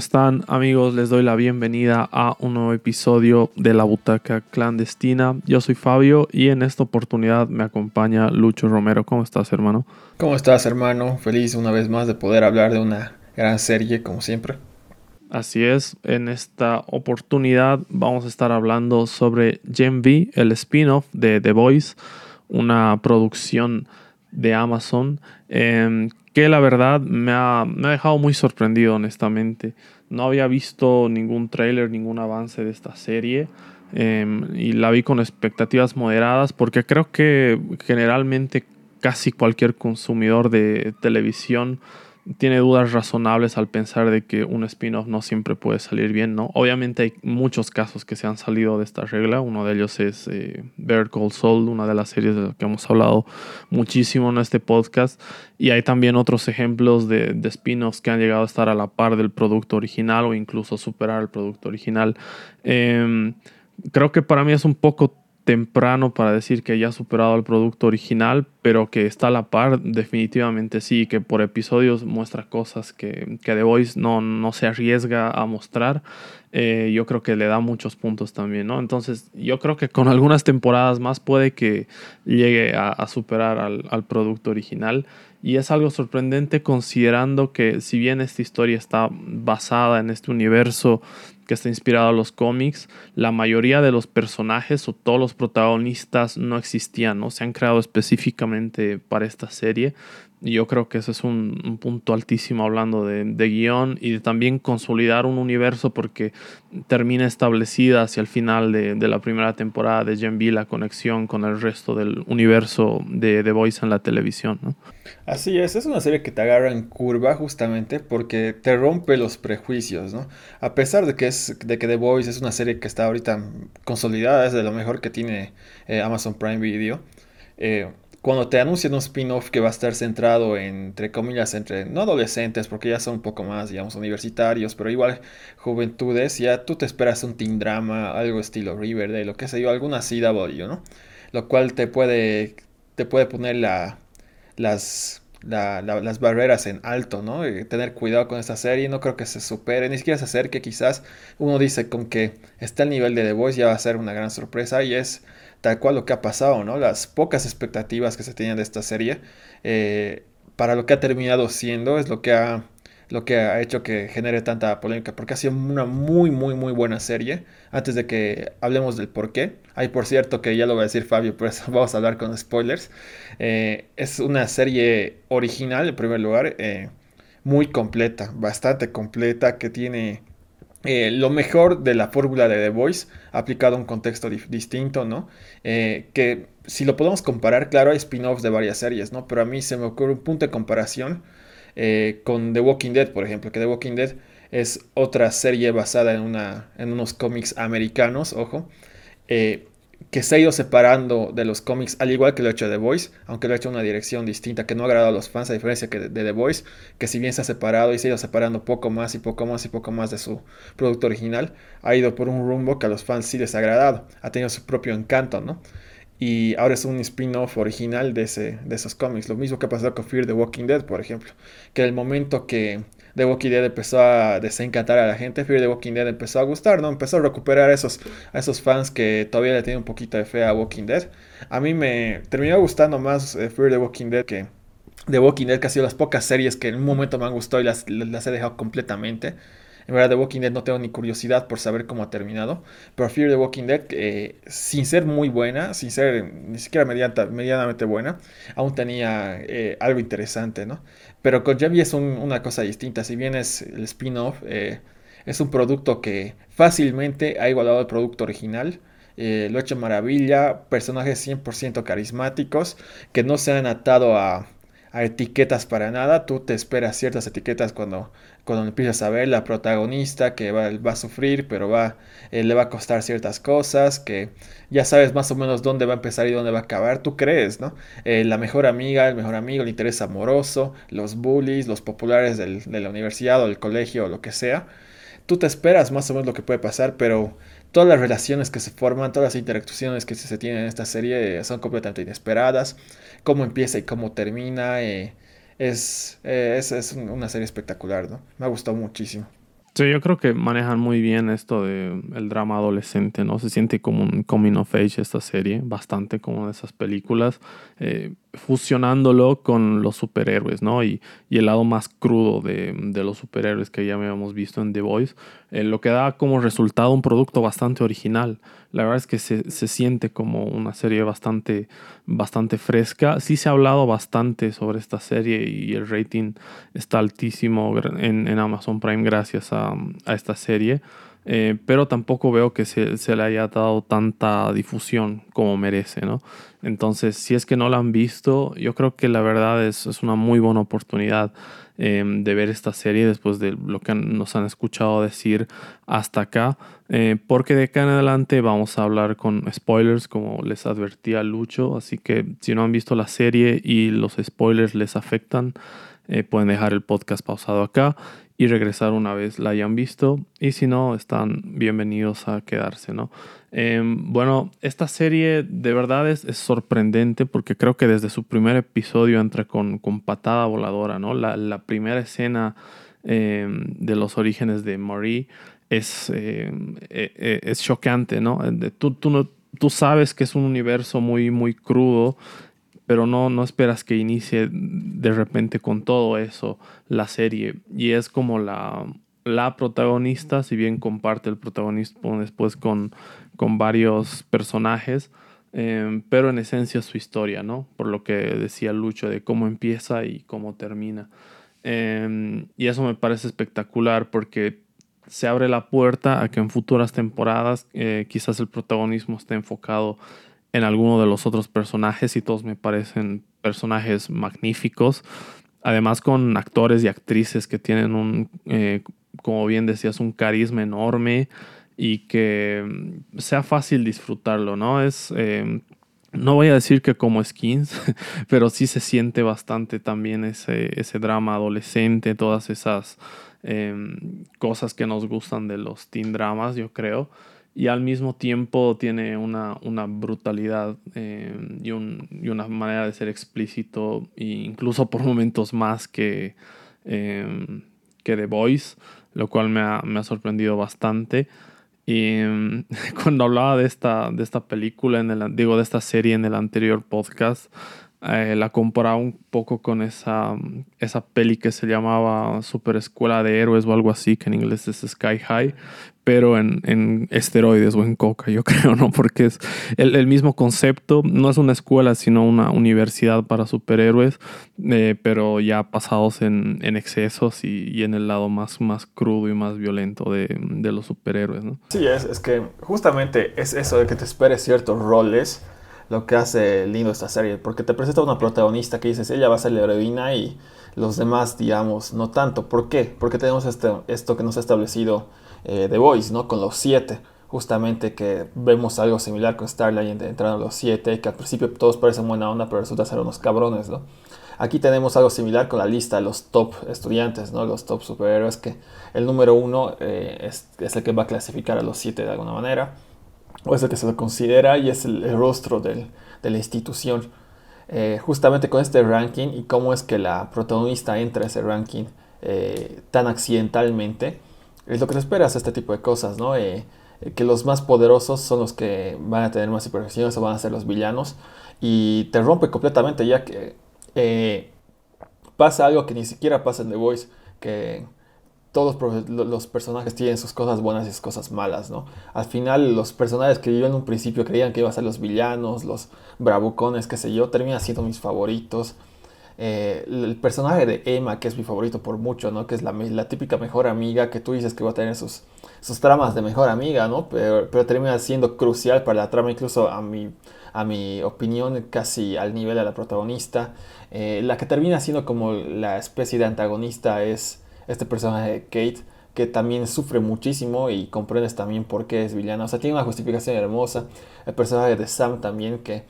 ¿Cómo están amigos? Les doy la bienvenida a un nuevo episodio de La Butaca Clandestina. Yo soy Fabio y en esta oportunidad me acompaña Lucho Romero. ¿Cómo estás hermano? ¿Cómo estás hermano? Feliz una vez más de poder hablar de una gran serie como siempre. Así es, en esta oportunidad vamos a estar hablando sobre Gen V, el spin-off de The Voice, una producción de Amazon em, que la verdad me ha, dejado muy sorprendido honestamente. No había visto ningún trailer, ningún avance de esta serie em, y la vi con expectativas moderadas porque creo que generalmente casi cualquier consumidor de televisión tiene dudas razonables al pensar de que un spin-off no siempre puede salir bien, ¿no? Obviamente hay muchos casos que se han salido de esta regla. Uno de ellos es eh, Bear Call una de las series de las que hemos hablado muchísimo en este podcast. Y hay también otros ejemplos de, de spin-offs que han llegado a estar a la par del producto original o incluso superar el producto original. Em, creo que para mí es un poco temprano para decir que ya ha superado el producto original, pero que está a la par, definitivamente sí, que por episodios muestra cosas que, que The Voice no, no se arriesga a mostrar. Eh, yo creo que le da muchos puntos también, ¿no? Entonces, yo creo que con algunas temporadas más puede que llegue a, superar al, al producto original. Y es algo sorprendente considerando que si bien esta historia está basada en este universo que está inspirado en los cómics, la mayoría de los personajes o todos los protagonistas no existían, ¿no? Se han creado específicamente para esta serie. Y yo creo que ese es un, punto altísimo hablando de, de, guion y de también consolidar un universo porque termina establecida hacia el final de, de la primera temporada de Gen V la conexión con el resto del universo de The Voice en la televisión. Así es, es una serie que te agarra en curva justamente porque te rompe los prejuicios, ¿no? A pesar de que, es, de que The Voice es una serie que está ahorita consolidada, es de lo mejor que tiene eh, Amazon Prime Video. Eh, cuando te anuncian un spin-off que va a estar centrado entre comillas, entre no adolescentes, porque ya son un poco más, digamos, universitarios, pero igual juventudes, ya tú te esperas un teen drama, algo estilo Riverdale, lo que sé yo, alguna CW, ¿no? Lo cual te puede, te puede poner la, las, las barreras en alto, ¿no? tener cuidado con esta serie, no creo que se supere, ni siquiera se acerque, quizás uno dice con que está al nivel de The Voice, ya va a ser una gran sorpresa y es tal cual lo que ha pasado, ¿no? Las pocas expectativas que se tenían de esta serie, eh, para lo que ha terminado siendo, es lo que ha, lo que ha hecho que genere tanta polémica, porque ha sido una muy, muy, muy buena serie. Antes de que hablemos del por qué, hay por cierto que ya lo va a decir Fabio, por eso vamos a hablar con spoilers. Eh, es una serie original, en primer lugar, eh, muy completa, bastante completa, que tiene eh, lo mejor de la fórmula de The Voice aplicado a un contexto distinto, ¿no? Eh, que si lo podemos comparar, claro, hay spin-offs de varias series, ¿no? Pero a mí se me ocurre un punto de comparación eh, con The Walking Dead, por ejemplo, que The Walking Dead es otra serie basada en, una, en unos cómics americanos, ojo, que se ha ido separando de los cómics, al igual que lo ha hecho The Voice, aunque lo ha hecho en una dirección distinta, que no ha agradado a los fans, a diferencia que de, The Voice, que si bien se ha separado y se ha ido separando poco más y poco más y poco más de su producto original, ha ido por un rumbo que a los fans sí les ha agradado, ha tenido su propio encanto, ¿no? Y ahora es un spin-off original de, ese, de esos cómics. Lo mismo que ha pasado con Fear the Walking Dead, por ejemplo. Que el momento que The Walking Dead empezó a desencantar a la gente, Fear the Walking Dead empezó a gustar, ¿no? Empezó a recuperar a esos, esos fans que todavía le tienen un poquito de fe a Walking Dead. A mí me terminó gustando más eh, Fear the Walking Dead que The Walking Dead, que ha sido las pocas series que en un momento me han gustado y las, las he dejado completamente. En verdad, The Walking Dead no tengo ni curiosidad por saber cómo ha terminado. Pero Fear the Walking Dead, eh, sin ser muy buena, sin ser ni siquiera medianamente buena, aún tenía eh, algo interesante, ¿no? Pero con Javi es una cosa distinta. Si bien es el spin-off, eh, es un producto que fácilmente ha igualado al producto original. lo ha hecho maravilla. Personajes 100% carismáticos que no se han atado a, etiquetas para nada. Tú te esperas ciertas etiquetas cuando, cuando empiezas a ver la protagonista que va, va a sufrir, pero va, eh, le va a costar ciertas cosas, que ya sabes más o menos dónde va a empezar y dónde va a acabar. Tú crees, ¿no? Eh, la mejor amiga, el mejor amigo, el interés amoroso, los bullies, los populares del, de la universidad o del colegio o lo que sea. Tú te esperas más o menos lo que puede pasar, pero todas las relaciones que se forman, todas las interacciones que se tienen en esta serie son completamente inesperadas. Cómo empieza y cómo termina. Eh, es, es, una serie espectacular, ¿no? Me ha gustado muchísimo. Sí, yo creo que manejan muy bien esto de el drama adolescente, ¿no? Se siente como un coming of age esta serie, bastante como de esas películas, eh, fusionándolo con los superhéroes, ¿no? Y, y el lado más crudo de, de, los superhéroes que ya habíamos visto en The Voice, eh, lo que da como resultado un producto bastante original. La verdad es que se, se, siente como una serie bastante, bastante fresca. Sí se ha hablado bastante sobre esta serie y el rating está altísimo en, en Amazon Prime gracias a, a esta serie. Eh, pero tampoco veo que se, se, le haya dado tanta difusión como merece, ¿no? Entonces, si es que no la han visto, yo creo que la verdad es, es una muy buena oportunidad eh, de ver esta serie después de lo que nos han escuchado decir hasta acá, eh, porque de acá en adelante vamos a hablar con spoilers, como les advertía Lucho, así que si no han visto la serie y los spoilers les afectan, eh, pueden dejar el podcast pausado acá y regresar una vez la hayan visto. Y si no, están bienvenidos a quedarse, ¿no? Eh, bueno, esta serie de verdad es, sorprendente porque creo que desde su primer episodio entra con, con patada voladora, ¿no? La, la primera escena eh, de los orígenes de Marie es, eh, eh, es chocante, ¿no? Tú, tú, no, tú sabes que es un universo muy, muy crudo pero no, no esperas que inicie de repente con todo eso la serie. Y es como la, la protagonista, si bien comparte el protagonismo después con, con varios personajes, eh, pero en esencia su historia, ¿no? Por lo que decía Lucho de cómo empieza y cómo termina. Eh, y eso me parece espectacular porque se abre la puerta a que en futuras temporadas eh, quizás el protagonismo esté enfocado en alguno de los otros personajes y todos me parecen personajes magníficos. Además con actores y actrices que tienen un, eh, como bien decías, un carisma enorme y que mm, sea fácil disfrutarlo, ¿no? Es, eh, no voy a decir que como skins, pero sí se siente bastante también ese, ese drama adolescente, todas esas eh, cosas que nos gustan de los teen dramas, yo creo y al mismo tiempo tiene una, una brutalidad eh, y, un, y, una manera de ser explícito, e incluso por momentos más que, eh, que The Voice, lo cual me ha, me ha sorprendido bastante. Y cuando hablaba de esta, de esta película, en el, digo, de esta serie en el anterior podcast, eh, la comparaba un poco con esa, esa peli que se llamaba Super Escuela de Héroes o algo así, que en inglés es Sky High, pero en, en esteroides o en coca, yo creo, ¿no? Porque es el, mismo concepto, no es una escuela, sino una universidad para superhéroes, eh, pero ya pasados en, en excesos y, y, en el lado más, más crudo y más violento de, de los superhéroes, ¿no? Sí, es, es que justamente es eso de que te esperes ciertos roles lo que hace lindo esta serie, porque te presenta una protagonista que dices, ella va a ser la heroína y los demás, digamos, no tanto. ¿Por qué? Porque tenemos este, esto que nos ha establecido eh, The Voice, ¿no? Con los siete, justamente que vemos algo similar con Starlight entrando a los siete, que al principio todos parecen buena onda, pero resulta ser unos cabrones, ¿no? Aquí tenemos algo similar con la lista de los top estudiantes, ¿no? Los top superhéroes, que el número uno eh, es, es el que va a clasificar a los siete de alguna manera o es el que se lo considera y es el, rostro del, de la institución. Eh, justamente con este ranking y cómo es que la protagonista entra a ese ranking eh, tan accidentalmente, es lo que se espera a este tipo de cosas, ¿no? Eh, que los más poderosos son los que van a tener más imperfecciones o van a ser los villanos y te rompe completamente ya que pasa algo que ni siquiera pasa en The Voice, que todos los personajes tienen sus cosas buenas y sus cosas malas, ¿no? Al final los personajes que yo en un principio creían que iban a ser los villanos, los bravucones, qué sé yo, terminan siendo mis favoritos. Eh, el personaje de Emma, que es mi favorito por mucho, ¿no? Que es la, típica mejor amiga que tú dices que va a tener sus, tramas de mejor amiga, ¿no? Pero, termina siendo crucial para la trama, incluso a mi, a mi opinión, casi al nivel de la protagonista. Eh, la que termina siendo como la especie de antagonista es este personaje de Kate, que también sufre muchísimo y comprendes también por qué es villana. O sea, tiene una justificación hermosa. El personaje de Sam también, que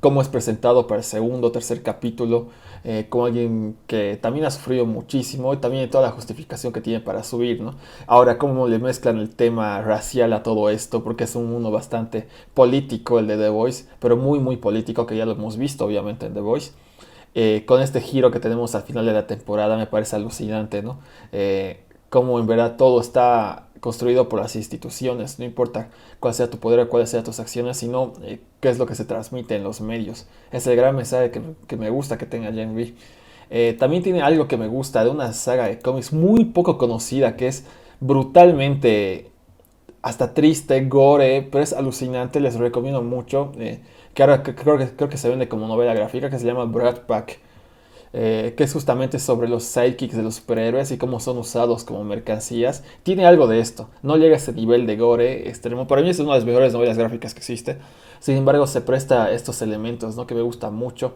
como es presentado para el segundo tercer capítulo, eh, como alguien que también ha sufrido muchísimo y también toda la justificación que tiene para subir, ¿no? Ahora, cómo le mezclan el tema racial a todo esto, porque es un mundo bastante político el de The Voice, pero muy, muy político, que ya lo hemos visto obviamente en The Voice. Eh, con este giro que tenemos al final de la temporada me parece alucinante, ¿no? Eh, cómo en verdad todo está construido por las instituciones, no importa cuál sea tu poder o cuáles sean tus acciones, sino eh, qué es lo que se transmite en los medios. Es el gran mensaje que, me gusta que tenga Gen V. También tiene algo que me gusta de una saga de cómics muy poco conocida, que es brutalmente hasta triste, gore, pero es alucinante, les recomiendo mucho, que ahora creo que, creo que se vende como novela gráfica, que se llama Brad Pack eh, que es justamente sobre los sidekicks de los superhéroes y cómo son usados como mercancías. Tiene algo de esto, no llega a ese nivel de gore extremo. Para mí es una de las mejores novelas gráficas que existe. Sin embargo, se presta estos elementos ¿no? que me gustan mucho.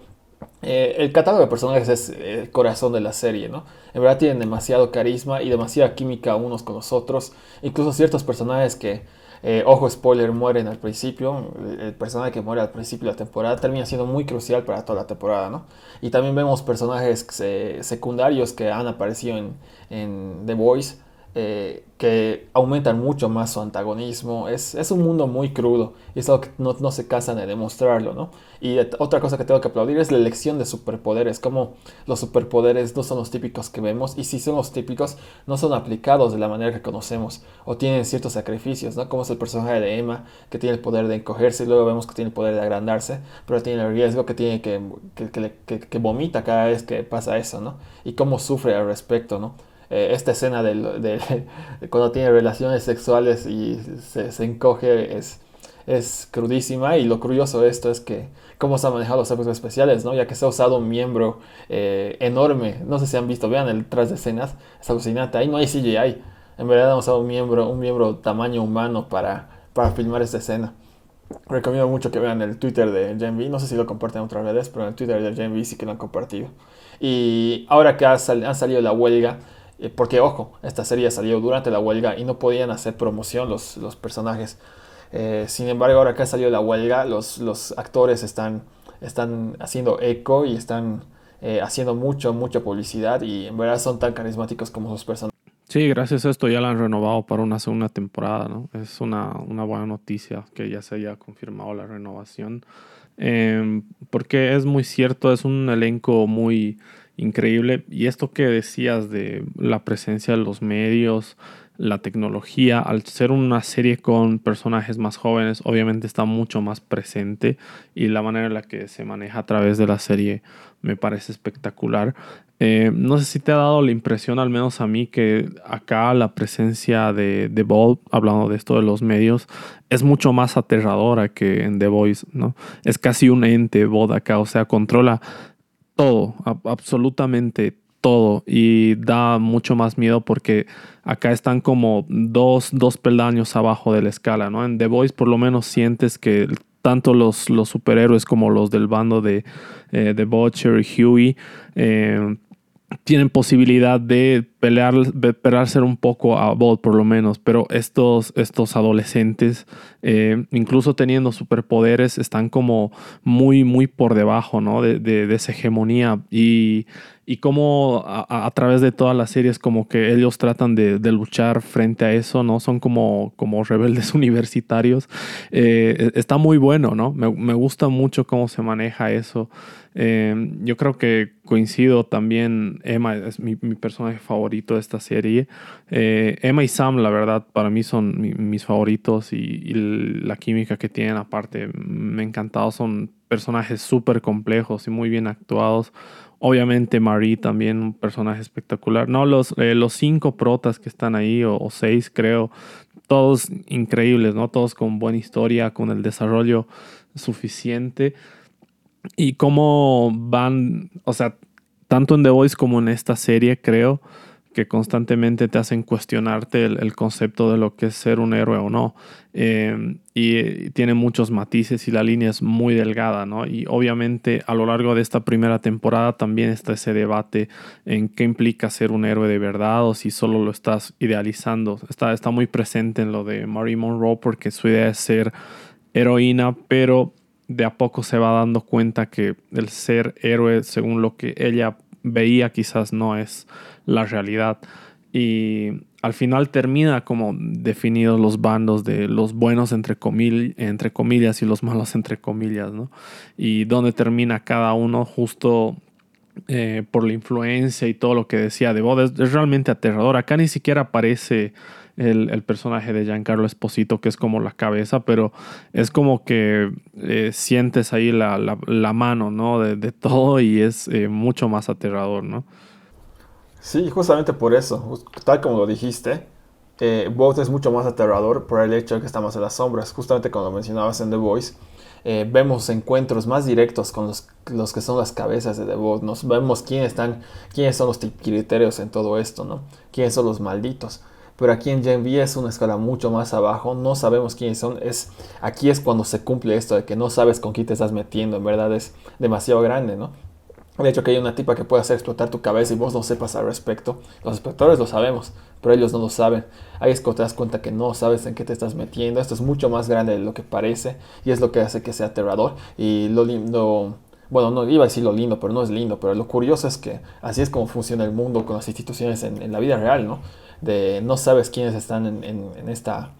Eh, el catálogo de personajes es el corazón de la serie, ¿no? En verdad tienen demasiado carisma y demasiada química unos con los otros. Incluso ciertos personajes que eh, ojo, spoiler, mueren al principio. El personaje que muere al principio de la temporada termina siendo muy crucial para toda la temporada, ¿no? Y también vemos personajes eh, secundarios que han aparecido en, en The Voice eh, que aumentan mucho más su antagonismo. Es, es, un mundo muy crudo y es algo que no, no, se casan de demostrarlo, ¿no? Y otra cosa que tengo que aplaudir es la elección de superpoderes, como los superpoderes no son los típicos que vemos y si son los típicos no son aplicados de la manera que conocemos o tienen ciertos sacrificios, ¿no? Como es el personaje de Emma que tiene el poder de encogerse y luego vemos que tiene el poder de agrandarse, pero tiene el riesgo que tiene que, que, que, vomita cada vez que pasa eso, ¿no? Y cómo sufre al respecto, ¿no? Eh, esta escena de, cuando tiene relaciones sexuales y se, encoge es, es crudísima y lo curioso de esto es que cómo se han manejado los efectos especiales, ¿no? ya que se ha usado un miembro eh, enorme, no sé si han visto, vean el tras de escenas, es alucinante, ahí no hay CGI, en verdad han usado un miembro, un miembro tamaño humano para, para filmar esta escena. Recomiendo mucho que vean el Twitter de Gen no sé si lo comparten otras redes, pero en el Twitter de Gen sí que lo han compartido. Y ahora que ha, han salido la huelga, porque, ojo, esta serie salió durante la huelga y no podían hacer promoción los, los personajes. Eh, sin embargo, ahora que ha salido la huelga, los, los actores están, están haciendo eco y están eh, haciendo mucho, mucha publicidad y en verdad son tan carismáticos como sus personajes. Sí, gracias a esto ya la han renovado para una segunda temporada, ¿no? Es una, una buena noticia que ya se haya confirmado la renovación. Em, porque es muy cierto, es un elenco muy increíble. Y esto que decías de la presencia de los medios, la tecnología, al ser una serie con personajes más jóvenes, obviamente está mucho más presente y la manera en la que se maneja a través de la serie me parece espectacular. Eh, no sé si te ha dado la impresión, al menos a mí, que acá la presencia de The hablando de esto de los medios, es mucho más aterradora que en The Voice, ¿no? Es casi un ente Bolt acá, o sea, controla todo, absolutamente todo y da mucho más miedo porque acá están como dos, dos peldaños abajo de la escala, ¿no? En The Voice por lo menos sientes que tanto los, los superhéroes como los del bando de, eh, de Butcher y Huey eh, tienen posibilidad de pelear, de ser un poco a Bolt por lo menos, pero estos, estos adolescentes, eh, incluso teniendo superpoderes, están como muy, muy por debajo ¿no? de, de, esa hegemonía y, y como a, través de todas las series como que ellos tratan de, de, luchar frente a eso, ¿no? Son como, como rebeldes universitarios. Eh, está muy bueno, ¿no? Me, me gusta mucho cómo se maneja eso. Em, yo creo que coincido también, Emma es mi, personaje favorito de esta serie. Eh, Emma y Sam, la verdad, para mí son mis favoritos y, la química que tienen aparte me ha encantado. Son personajes súper complejos y muy bien actuados. Obviamente Marie también un personaje espectacular. No, los, eh, los cinco protas que están ahí, o, o, seis creo, todos increíbles, ¿no? Todos con buena historia, con el desarrollo suficiente y cómo van, o sea, tanto en The Voice como en esta serie, creo que constantemente te hacen cuestionarte el, concepto de lo que es ser un héroe o no. Em, y, tiene muchos matices y la línea es muy delgada, ¿no? Y obviamente a lo largo de esta primera temporada también está ese debate en qué implica ser un héroe de verdad o si solo lo estás idealizando. Está, está muy presente en lo de Marie Monroe porque su idea es ser heroína, pero de a poco se va dando cuenta que el ser héroe, según lo que ella veía, quizás no es la realidad. Y al final termina como definidos los bandos de los buenos entre, entre comillas y los malos entre comillas, ¿no? Y donde termina cada uno justo eh, por la influencia y todo lo que decía de Bod. Es, realmente aterrador. Acá ni siquiera aparece el, personaje de Giancarlo Esposito, que es como la cabeza, pero es como que eh, sientes ahí la, mano, ¿no? De, todo y es eh, mucho más aterrador, ¿no? Sí, justamente por eso, tal como lo dijiste, eh, es mucho más aterrador por el hecho de que estamos en las sombras, justamente como mencionabas en The Voice eh, vemos encuentros más directos con los, que son las cabezas de The nos vemos quiénes están, quiénes son los criterios en todo esto, ¿no? Quiénes son los malditos. Pero aquí en Gen V es una escala mucho más abajo, no sabemos quiénes son, es, aquí es cuando se cumple esto de que no sabes con quién te estás metiendo, en verdad es demasiado grande, ¿no? De hecho, que hay una tipa que puede hacer explotar tu cabeza y vos no sepas al respecto. Los espectadores lo sabemos, pero ellos no lo saben. Ahí es cuando te das cuenta que no sabes en qué te estás metiendo. Esto es mucho más grande de lo que parece y es lo que hace que sea aterrador. Y lo lindo, bueno, no iba a decir lo lindo, pero no es lindo. Pero lo curioso es que así es como funciona el mundo con las instituciones en, la vida real, ¿no? De no sabes quiénes están en, esta,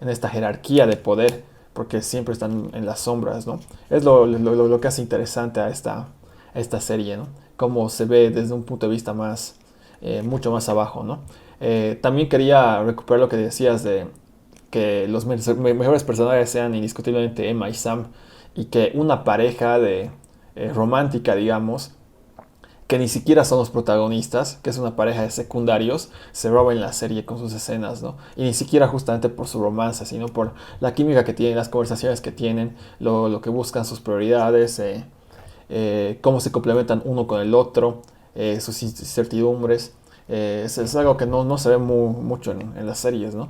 en esta jerarquía de poder porque siempre están en las sombras, ¿no? Es lo, lo, lo que hace interesante a esta esta serie, ¿no? Cómo se ve desde un punto de vista más, eh, mucho más abajo, ¿no? Eh, también quería recuperar lo que decías de que los mejores personajes sean indiscutiblemente Emma y Sam y que una pareja de eh, romántica, digamos, que ni siquiera son los protagonistas, que es una pareja de secundarios, se roba en la serie con sus escenas, ¿no? Y ni siquiera justamente por su romance, sino por la química que tienen, las conversaciones que tienen, lo, lo que buscan, sus prioridades, eh, cómo se complementan uno con el otro, eh, sus incertidumbres. Eh, es, algo que no, no se ve mucho en, las series, ¿no?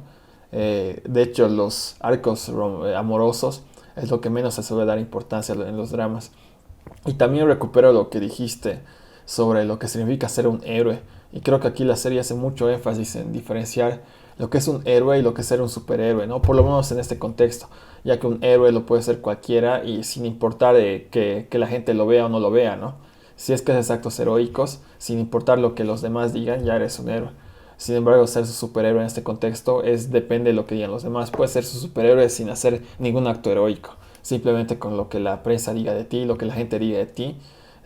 de hecho, los arcos amorosos es lo que menos se suele dar importancia en los dramas. Y también recupero lo que dijiste sobre lo que significa ser un héroe. Y creo que aquí la serie hace mucho énfasis en diferenciar lo que es un héroe y lo que es ser un superhéroe, ¿no? Por lo menos en este contexto ya que un héroe lo puede ser cualquiera y sin importar que, la gente lo vea o no lo vea, ¿no? Si es que haces actos heroicos, sin importar lo que los demás digan, ya eres un héroe. Sin embargo, ser su superhéroe en este contexto es depende de lo que digan los demás. Puedes ser su superhéroe sin hacer ningún acto heroico, simplemente con lo que la prensa diga de ti, lo que la gente diga de ti.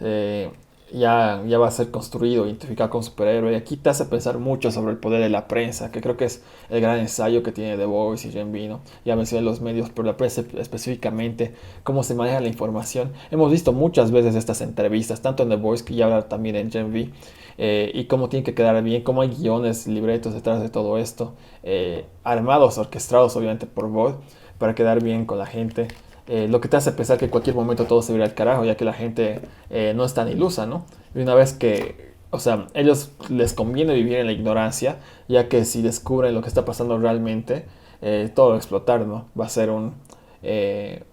Eh, ya, ya va a ser construido, identificado como superhéroe. Y aquí te hace pensar mucho sobre el poder de la prensa, que creo que es el gran ensayo que tiene The Voice y Gen Vino. Ya mencioné los medios, pero la prensa específicamente, cómo se maneja la información. Hemos visto muchas veces estas entrevistas, tanto en The Voice que ya habla también en Gen V. Eh, y cómo tiene que quedar bien, cómo hay guiones, libretos detrás de todo esto, eh, armados, orquestados obviamente por voz, para quedar bien con la gente. Eh, lo que te hace pensar que en cualquier momento todo se irá al carajo, ya que la gente eh, no es tan ilusa, ¿no? Y una vez que, o sea, ellos les conviene vivir en la ignorancia, ya que si descubren lo que está pasando realmente, eh, todo va a explotar, ¿no? Va a ser un,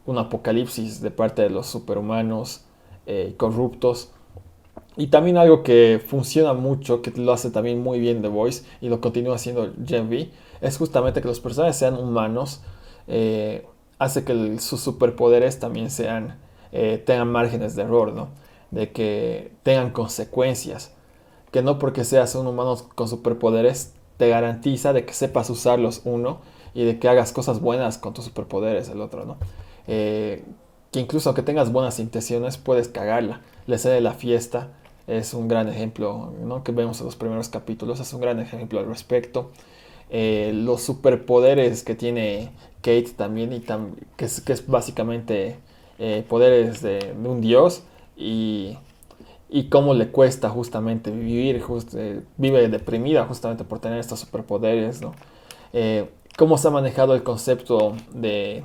un apocalipsis de parte de los superhumanos corruptos. Y también algo que funciona mucho, que lo hace también muy bien The Voice y lo continúa haciendo Gen V, es justamente que los personajes sean humanos hace que sus superpoderes también sean, eh, tengan márgenes de error, ¿no? De que tengan consecuencias. Que no porque seas un humano con superpoderes te garantiza de que sepas usarlos uno y de que hagas cosas buenas con tus superpoderes el otro, ¿no? Eh, que incluso aunque tengas buenas intenciones puedes cagarla. La escena de la fiesta es un gran ejemplo, ¿no? Que vemos en los primeros capítulos, es un gran ejemplo al respecto. Eh, los superpoderes que tiene Kate también, y que, es, básicamente eh, poderes de, un dios y, cómo le cuesta justamente vivir, eh, vive deprimida justamente por tener estos superpoderes, ¿no? cómo se ha manejado el concepto de,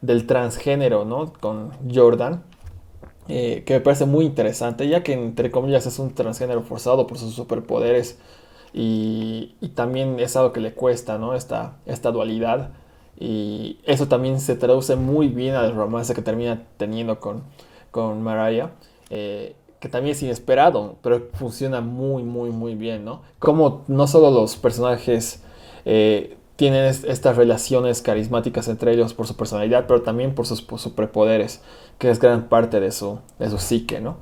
del transgénero. Con Jordan. que me parece muy interesante, ya que entre comillas es un transgénero forzado por sus superpoderes, y, también es algo que le cuesta, esta dualidad. Y eso también se traduce muy bien al romance que termina teniendo con, con Mariah. Eh, que también es inesperado, pero funciona muy, muy, muy bien, ¿no? Como no solo los personajes eh, tienen estas relaciones carismáticas entre ellos por su personalidad, pero también por sus, superpoderes, que es gran parte de su, de su psique, ¿no?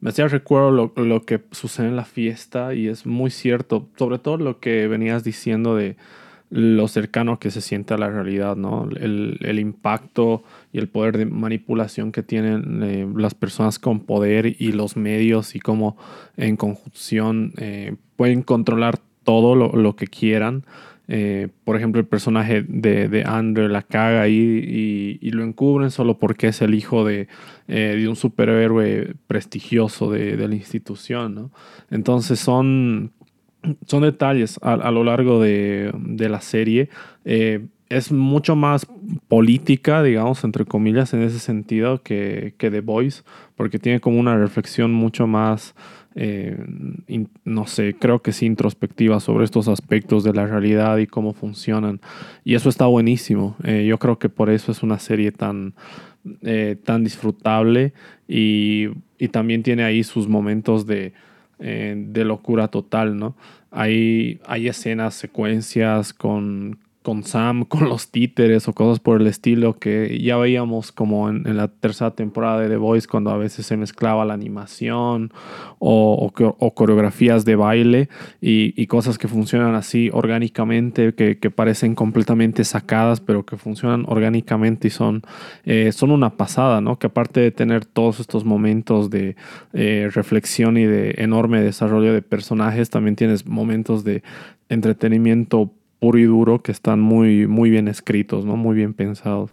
Me hacía recuerdo lo, que sucede en la fiesta y es muy cierto, sobre todo lo que venías diciendo de, lo cercano que se siente a la realidad, ¿no? El, impacto y el poder de manipulación que tienen eh, las personas con poder y los medios y cómo en conjunción eh, pueden controlar todo lo, que quieran. Eh, por ejemplo, el personaje de, Andrew la caga ahí y, lo encubren solo porque es el hijo de, de un superhéroe prestigioso de, de la institución, ¿no? Entonces son son detalles a, lo largo de, la serie. Eh, es mucho más política, digamos, entre comillas, en ese sentido que, que The Voice, porque tiene como una reflexión mucho más, eh, no sé, creo que sí, introspectiva sobre estos aspectos de la realidad y cómo funcionan. Y eso está buenísimo. Eh, yo creo que por eso es una serie tan, tan disfrutable y, y también tiene ahí sus momentos de eh, de locura total, ¿no? Hay, hay escenas, secuencias con, con Sam, con los títeres o cosas por el estilo que ya veíamos como en, la tercera temporada de The Voice cuando a veces se mezclaba la animación o, coreografías de baile y, cosas que funcionan así orgánicamente, que, parecen completamente sacadas, pero que funcionan orgánicamente y son, eh, son una pasada, ¿no? Que aparte de tener todos estos momentos de eh, reflexión y de enorme desarrollo de personajes, también tienes momentos de entretenimiento puro y duro que están muy, muy bien escritos, ¿no? Muy bien pensados.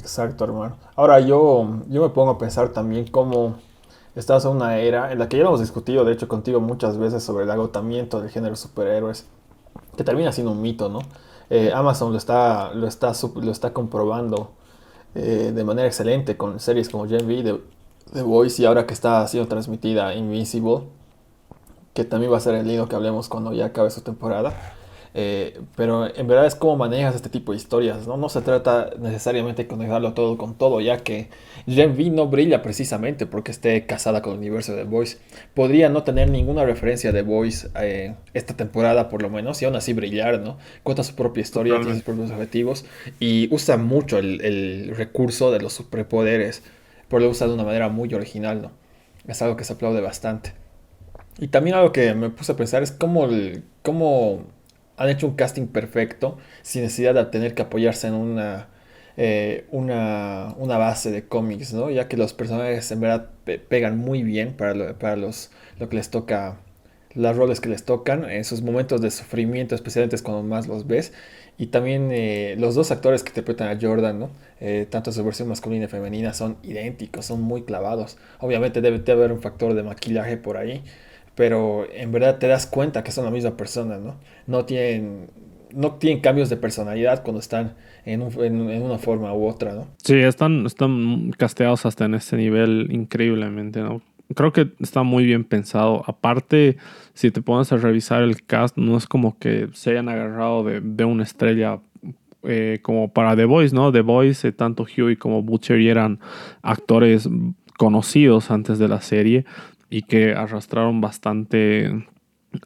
Exacto, hermano. Ahora yo, yo me pongo a pensar también cómo estás en una era en la que ya hemos discutido, de hecho, contigo muchas veces sobre el agotamiento del género superhéroes, que termina siendo un mito, ¿no? Eh, Amazon lo está, lo está, lo está comprobando eh, de manera excelente con series como Gen V, The, Voice y ahora que está siendo transmitida Invincible, que también va a ser el lindo que hablemos cuando ya acabe su temporada. Eh, pero en verdad es cómo manejas este tipo de historias, ¿no? No se trata necesariamente de conectarlo todo con todo, ya que Gen V no brilla precisamente porque esté casada con el universo de The Voice. Podría no tener ninguna referencia de The Voice eh, esta temporada, por lo menos, y aún así brillar, ¿no? Cuenta su propia historia, tiene sus propios objetivos y usa mucho el, recurso de los superpoderes, pero lo usa de una manera muy original, ¿no? Es algo que se aplaude bastante. Y también algo que me puse a pensar es cómo, el, cómo han hecho un casting perfecto sin necesidad de tener que apoyarse en una, eh, una, base de cómics, ¿no? Ya que los personajes en verdad pegan muy bien para, lo, para los, lo que les toca, los roles que les tocan, en sus momentos de sufrimiento, especialmente es cuando más los ves. Y también eh, los dos actores que interpretan a Jordan, ¿no? Eh, tanto su versión masculina y femenina, son idénticos, son muy clavados. Obviamente debe, debe haber un factor de maquillaje por ahí, pero en verdad te das cuenta que son la misma persona, ¿no? No tienen, no tienen cambios de personalidad cuando están en, una forma u otra, ¿no? Sí, están, están casteados hasta en ese nivel increíblemente, ¿no? Creo que está muy bien pensado. Aparte, si te pones a revisar el cast, no es como que se hayan agarrado de, una estrella eh, como para The Voice, ¿no? The Voice, eh, tanto Huey como Butcher eran actores conocidos antes de la serie y que arrastraron bastante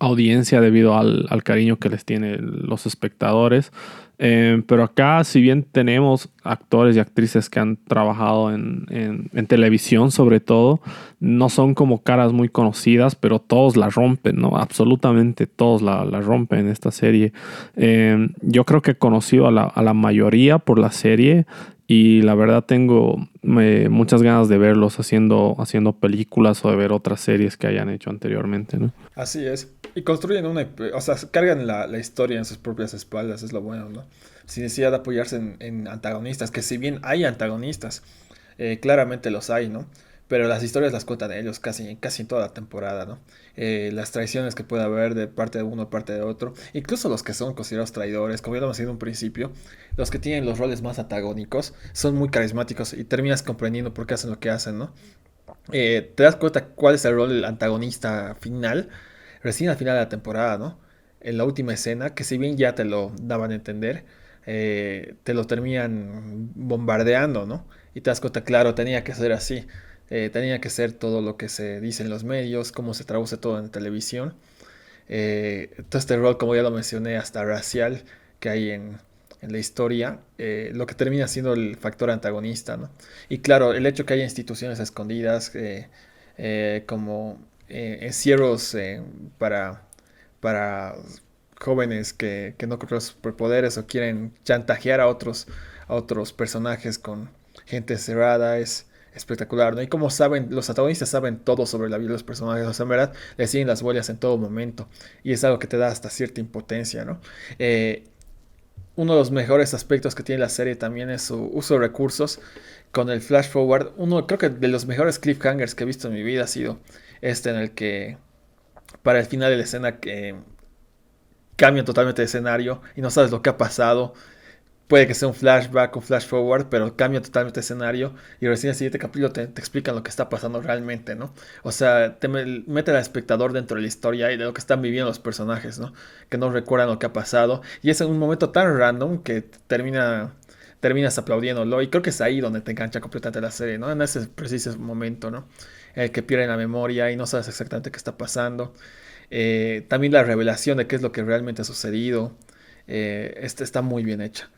audiencia debido al, cariño que les tienen los espectadores. Eh, pero acá, si bien tenemos actores y actrices que han trabajado en, televisión sobre todo, no son como caras muy conocidas, pero todos la rompen, ¿no? Absolutamente todos la, rompen en esta serie. Eh, yo creo que he conocido a la, a la mayoría por la serie y la verdad tengo eh, muchas ganas de verlos haciendo, haciendo películas o de ver otras series que hayan hecho anteriormente, ¿no? Así es. Y construyen una, o sea, cargan la, historia en sus propias espaldas, es lo bueno, ¿no? Sin necesidad de apoyarse en, antagonistas, que si bien hay antagonistas, eh, claramente los hay, ¿no? Pero las historias las cuentan ellos casi, casi en toda la temporada, ¿no? Eh, las traiciones que puede haber de parte de uno, parte de otro, incluso los que son considerados traidores, como ya lo hemos dicho en un principio, los que tienen los roles más antagónicos son muy carismáticos y terminas comprendiendo por qué hacen lo que hacen, ¿no? Eh, te das cuenta cuál es el rol antagonista final, recién al final de la temporada, ¿no? En la última escena, que si bien ya te lo daban a entender, eh, te lo terminan bombardeando, ¿no? Y te das cuenta, claro, tenía que ser así. Eh, tenía que ser todo lo que se dice en los medios, cómo se traduce todo en televisión. Eh, todo este rol, como ya lo mencioné, hasta racial que hay en, la historia, eh, lo que termina siendo el factor antagonista. ¿no? Y claro, el hecho que haya instituciones escondidas como encierros para, jóvenes que, no controlan superpoderes o quieren chantajear a otros, a otros personajes con gente cerrada, es espectacular, ¿no? Y como saben, los antagonistas saben todo sobre la vida de los personajes, o sea, en verdad, le siguen las huellas en todo momento, y es algo que te da hasta cierta impotencia, ¿no? Eh, uno de los mejores aspectos que tiene la serie también es su uso de recursos con el flash forward. Uno, creo que de los mejores cliffhangers que he visto en mi vida ha sido este en el que para el final de la escena que cambian totalmente de escenario y no sabes lo que ha pasado puede que sea un flashback o flash forward, pero cambia totalmente de escenario y recién en el siguiente capítulo te, explican lo que está pasando realmente, ¿no? O sea, te mete al espectador dentro de la historia y de lo que están viviendo los personajes, ¿no? Que no recuerdan lo que ha pasado y es en un momento tan random que termina terminas aplaudiéndolo y creo que es ahí donde te engancha completamente la serie, ¿no? En ese preciso momento, ¿no? El que pierden la memoria y no sabes exactamente qué está pasando. Eh, también la revelación de qué es lo que realmente ha sucedido. Eh, este está muy bien hecha.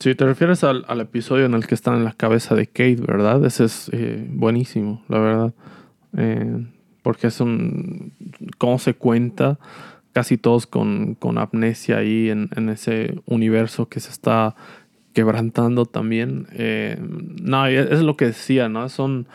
Si te refieres al, episodio en el que están en la cabeza de Kate, ¿verdad? Ese es eh, buenísimo, la verdad. Eh, porque es un. cómo se cuenta, casi todos con, con amnesia ahí en, ese universo que se está quebrantando también. Eh, no, es lo que decía, ¿no? Son.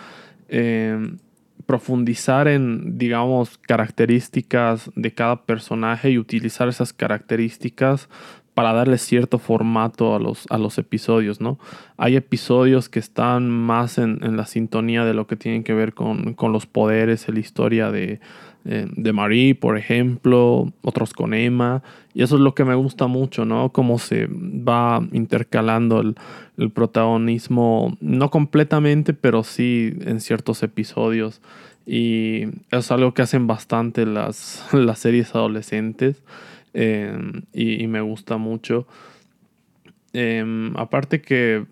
profundizar en, digamos, características de cada personaje y utilizar esas características para darle cierto formato a los, a los episodios, ¿no? Hay episodios que están más en, la sintonía de lo que tienen que ver con, los poderes, la historia de, de, Marie, por ejemplo, otros con Emma, y eso es lo que me gusta mucho, ¿no? Cómo se va intercalando el, protagonismo, no completamente, pero sí en ciertos episodios. Y es algo que hacen bastante las, las series adolescentes. Em, y, me gusta mucho. Em, aparte que,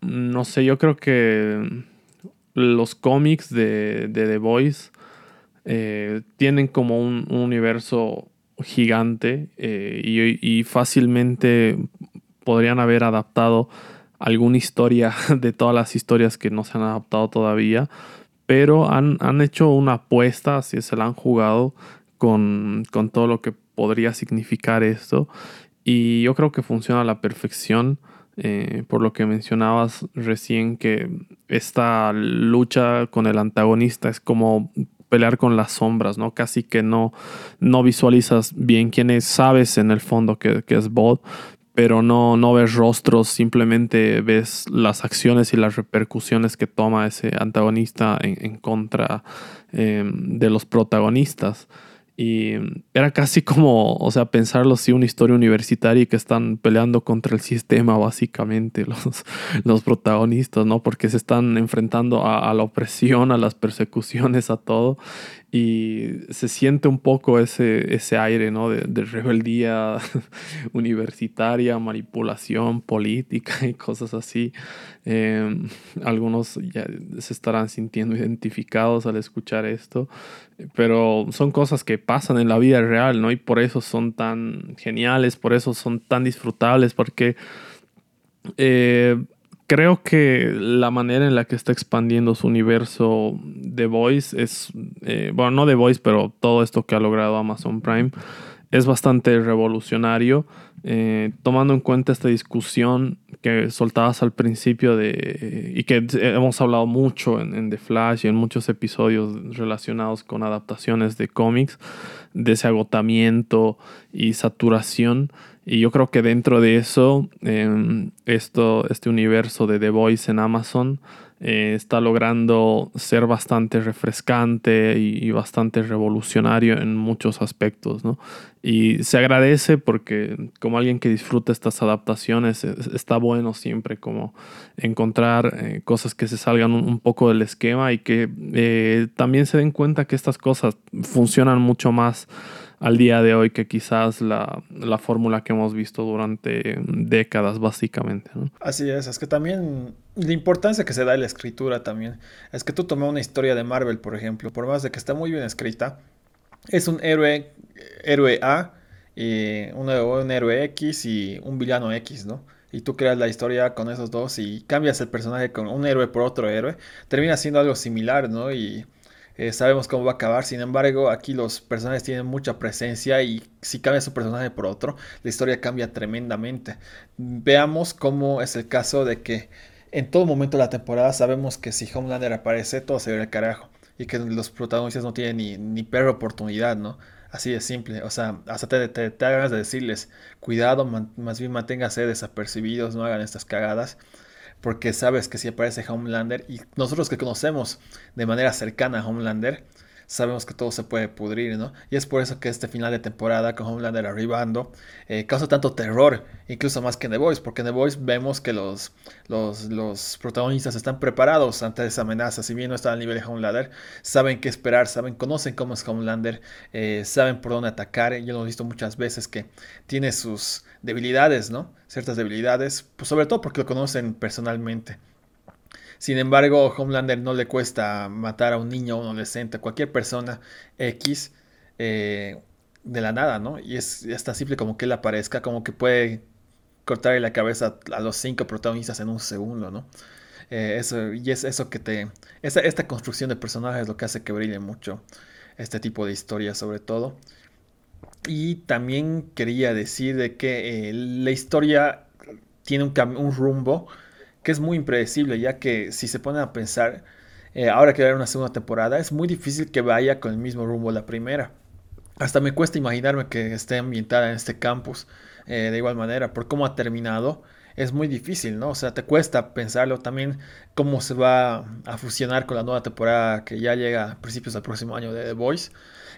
no sé, yo creo que los cómics de, The Voice eh, tienen como un, universo gigante eh, y, fácilmente podrían haber adaptado alguna historia de todas las historias que no se han adaptado todavía, pero han, hecho una apuesta, si se la han jugado con, con todo lo que podría significar esto. Y yo creo que funciona a la perfección. Eh, por lo que mencionabas recién que esta lucha con el antagonista es como pelear con las sombras, ¿no? Casi que no, no visualizas bien quién es, sabes en el fondo que, es Bot, pero no, no ves rostros, simplemente ves las acciones y las repercusiones que toma ese antagonista en, contra eh, de los protagonistas. Y era casi como, o sea, pensarlo así, una historia universitaria y que están peleando contra el sistema, básicamente, los, los protagonistas, ¿no? Porque se están enfrentando a, a, la opresión, a las persecuciones, a todo y se siente un poco ese, ese aire ¿no? de, rebeldía universitaria, manipulación política y cosas así. Em, algunos ya se estarán sintiendo identificados al escuchar esto, pero son cosas que pasan en la vida real, ¿no? Y por eso son tan geniales, por eso son tan disfrutables, porque... Eh, creo que la manera en la que está expandiendo su universo de Voice es, eh, bueno, no de Voice, pero todo esto que ha logrado Amazon Prime es bastante revolucionario, eh, tomando en cuenta esta discusión que soltabas al principio de, y que hemos hablado mucho en, The Flash y en muchos episodios relacionados con adaptaciones de cómics, de ese agotamiento y saturación. Y yo creo que dentro de eso, em, esto, este universo de The Voice en Amazon eh, está logrando ser bastante refrescante y, bastante revolucionario en muchos aspectos. ¿no? Y se agradece porque como alguien que disfruta estas adaptaciones, está bueno siempre como encontrar eh, cosas que se salgan un, poco del esquema y que eh, también se den cuenta que estas cosas funcionan mucho más al día de hoy que quizás la, fórmula que hemos visto durante décadas básicamente. Así es, es que también la importancia que se da a la escritura también, es que tú tomas una historia de Marvel, por ejemplo, por más de que está muy bien escrita, es un héroe, héroe A, y un, un héroe X y un villano X, ¿no? y tú creas la historia con esos dos y cambias el personaje con un héroe por otro héroe, termina siendo algo similar, ¿no? Y eh, sabemos cómo va a acabar. Sin embargo, aquí los personajes tienen mucha presencia y si cambia su personaje por otro, la historia cambia tremendamente. Veamos cómo es el caso de que en todo momento de la temporada sabemos que si Homelander aparece, todo se ve al carajo. Y que los protagonistas no tienen ni, ni perra oportunidad, ¿no? Así de simple. O sea, hasta te, te, hagas de decirles, cuidado, más bien manténgase desapercibidos, no hagan estas cagadas porque sabes que si aparece Homelander y nosotros que conocemos de manera cercana a Homelander, sabemos que todo se puede pudrir, ¿no? Y es por eso que este final de temporada con Homelander arribando eh, causa tanto terror, incluso más que en The Voice, porque en The Voice vemos que los, los, protagonistas están preparados ante esa amenaza, si bien no están al nivel de Homelander, saben qué esperar, saben, conocen cómo es Homelander, eh, saben por dónde atacar, yo lo he visto muchas veces que tiene sus debilidades, ¿no? Ciertas debilidades, pues sobre todo porque lo conocen personalmente. Sin embargo, Homelander no le cuesta matar a un niño, a un adolescente, a cualquier persona X eh, de la nada, ¿no? Y es, tan simple como que él aparezca, como que puede cortarle la cabeza a los cinco protagonistas en un segundo, ¿no? Eh, eso, y es eso que te... Esta, esta construcción de personajes es lo que hace que brille mucho este tipo de historias sobre todo. Y también quería decir de que eh, la historia tiene un, un rumbo que es muy impredecible, ya que si se ponen a pensar, eh, ahora que va a haber una segunda temporada, es muy difícil que vaya con el mismo rumbo la primera. Hasta me cuesta imaginarme que esté ambientada en este campus eh, de igual manera, por cómo ha terminado, es muy difícil, ¿no? O sea, te cuesta pensarlo también cómo se va a fusionar con la nueva temporada que ya llega a principios del próximo año de The Voice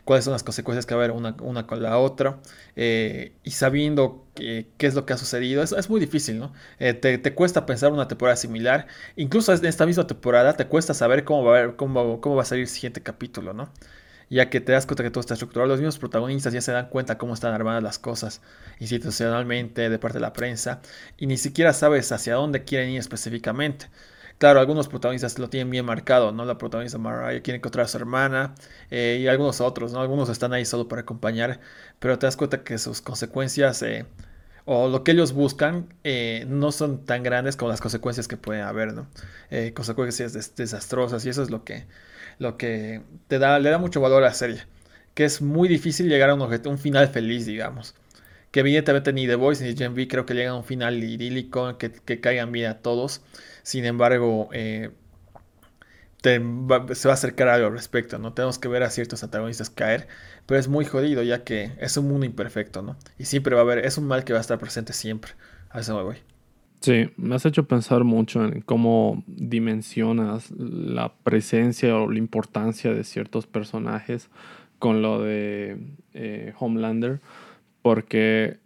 cuáles son las consecuencias que va a haber una, una con la otra, eh, y sabiendo qué es lo que ha sucedido, es, es muy difícil, ¿no? Eh, te, te, cuesta pensar una temporada similar, incluso en esta misma temporada te cuesta saber cómo va a, cómo, cómo va a salir el siguiente capítulo, ¿no? ya que te das cuenta que todo está estructurado, los mismos protagonistas ya se dan cuenta cómo están armadas las cosas institucionalmente, de parte de la prensa, y ni siquiera sabes hacia dónde quieren ir específicamente. Claro, algunos protagonistas lo tienen bien marcado, ¿no? La protagonista Mariah quiere encontrar a su hermana eh, y algunos otros, ¿no? Algunos están ahí solo para acompañar, pero te das cuenta que sus consecuencias eh, o lo que ellos buscan eh, no son tan grandes como las consecuencias que puede haber, ¿no? consecuencias desastrosas y eso es lo que, lo que te da, le da mucho valor a la serie, que es muy difícil llegar a un, un final feliz, digamos que evidentemente ni The Voice ni Gen V creo que lleguen a un final idílico, que, que caigan bien a todos. Sin embargo, eh, se va a acercar algo al respecto, ¿no? Tenemos que ver a ciertos antagonistas caer, pero es muy jodido ya que es un mundo imperfecto, ¿no? Y siempre va a haber, es un mal que va a estar presente siempre. A eso me voy. Sí, me has hecho pensar mucho en cómo dimensionas la presencia o la importancia de ciertos personajes con lo de eh, Homelander, porque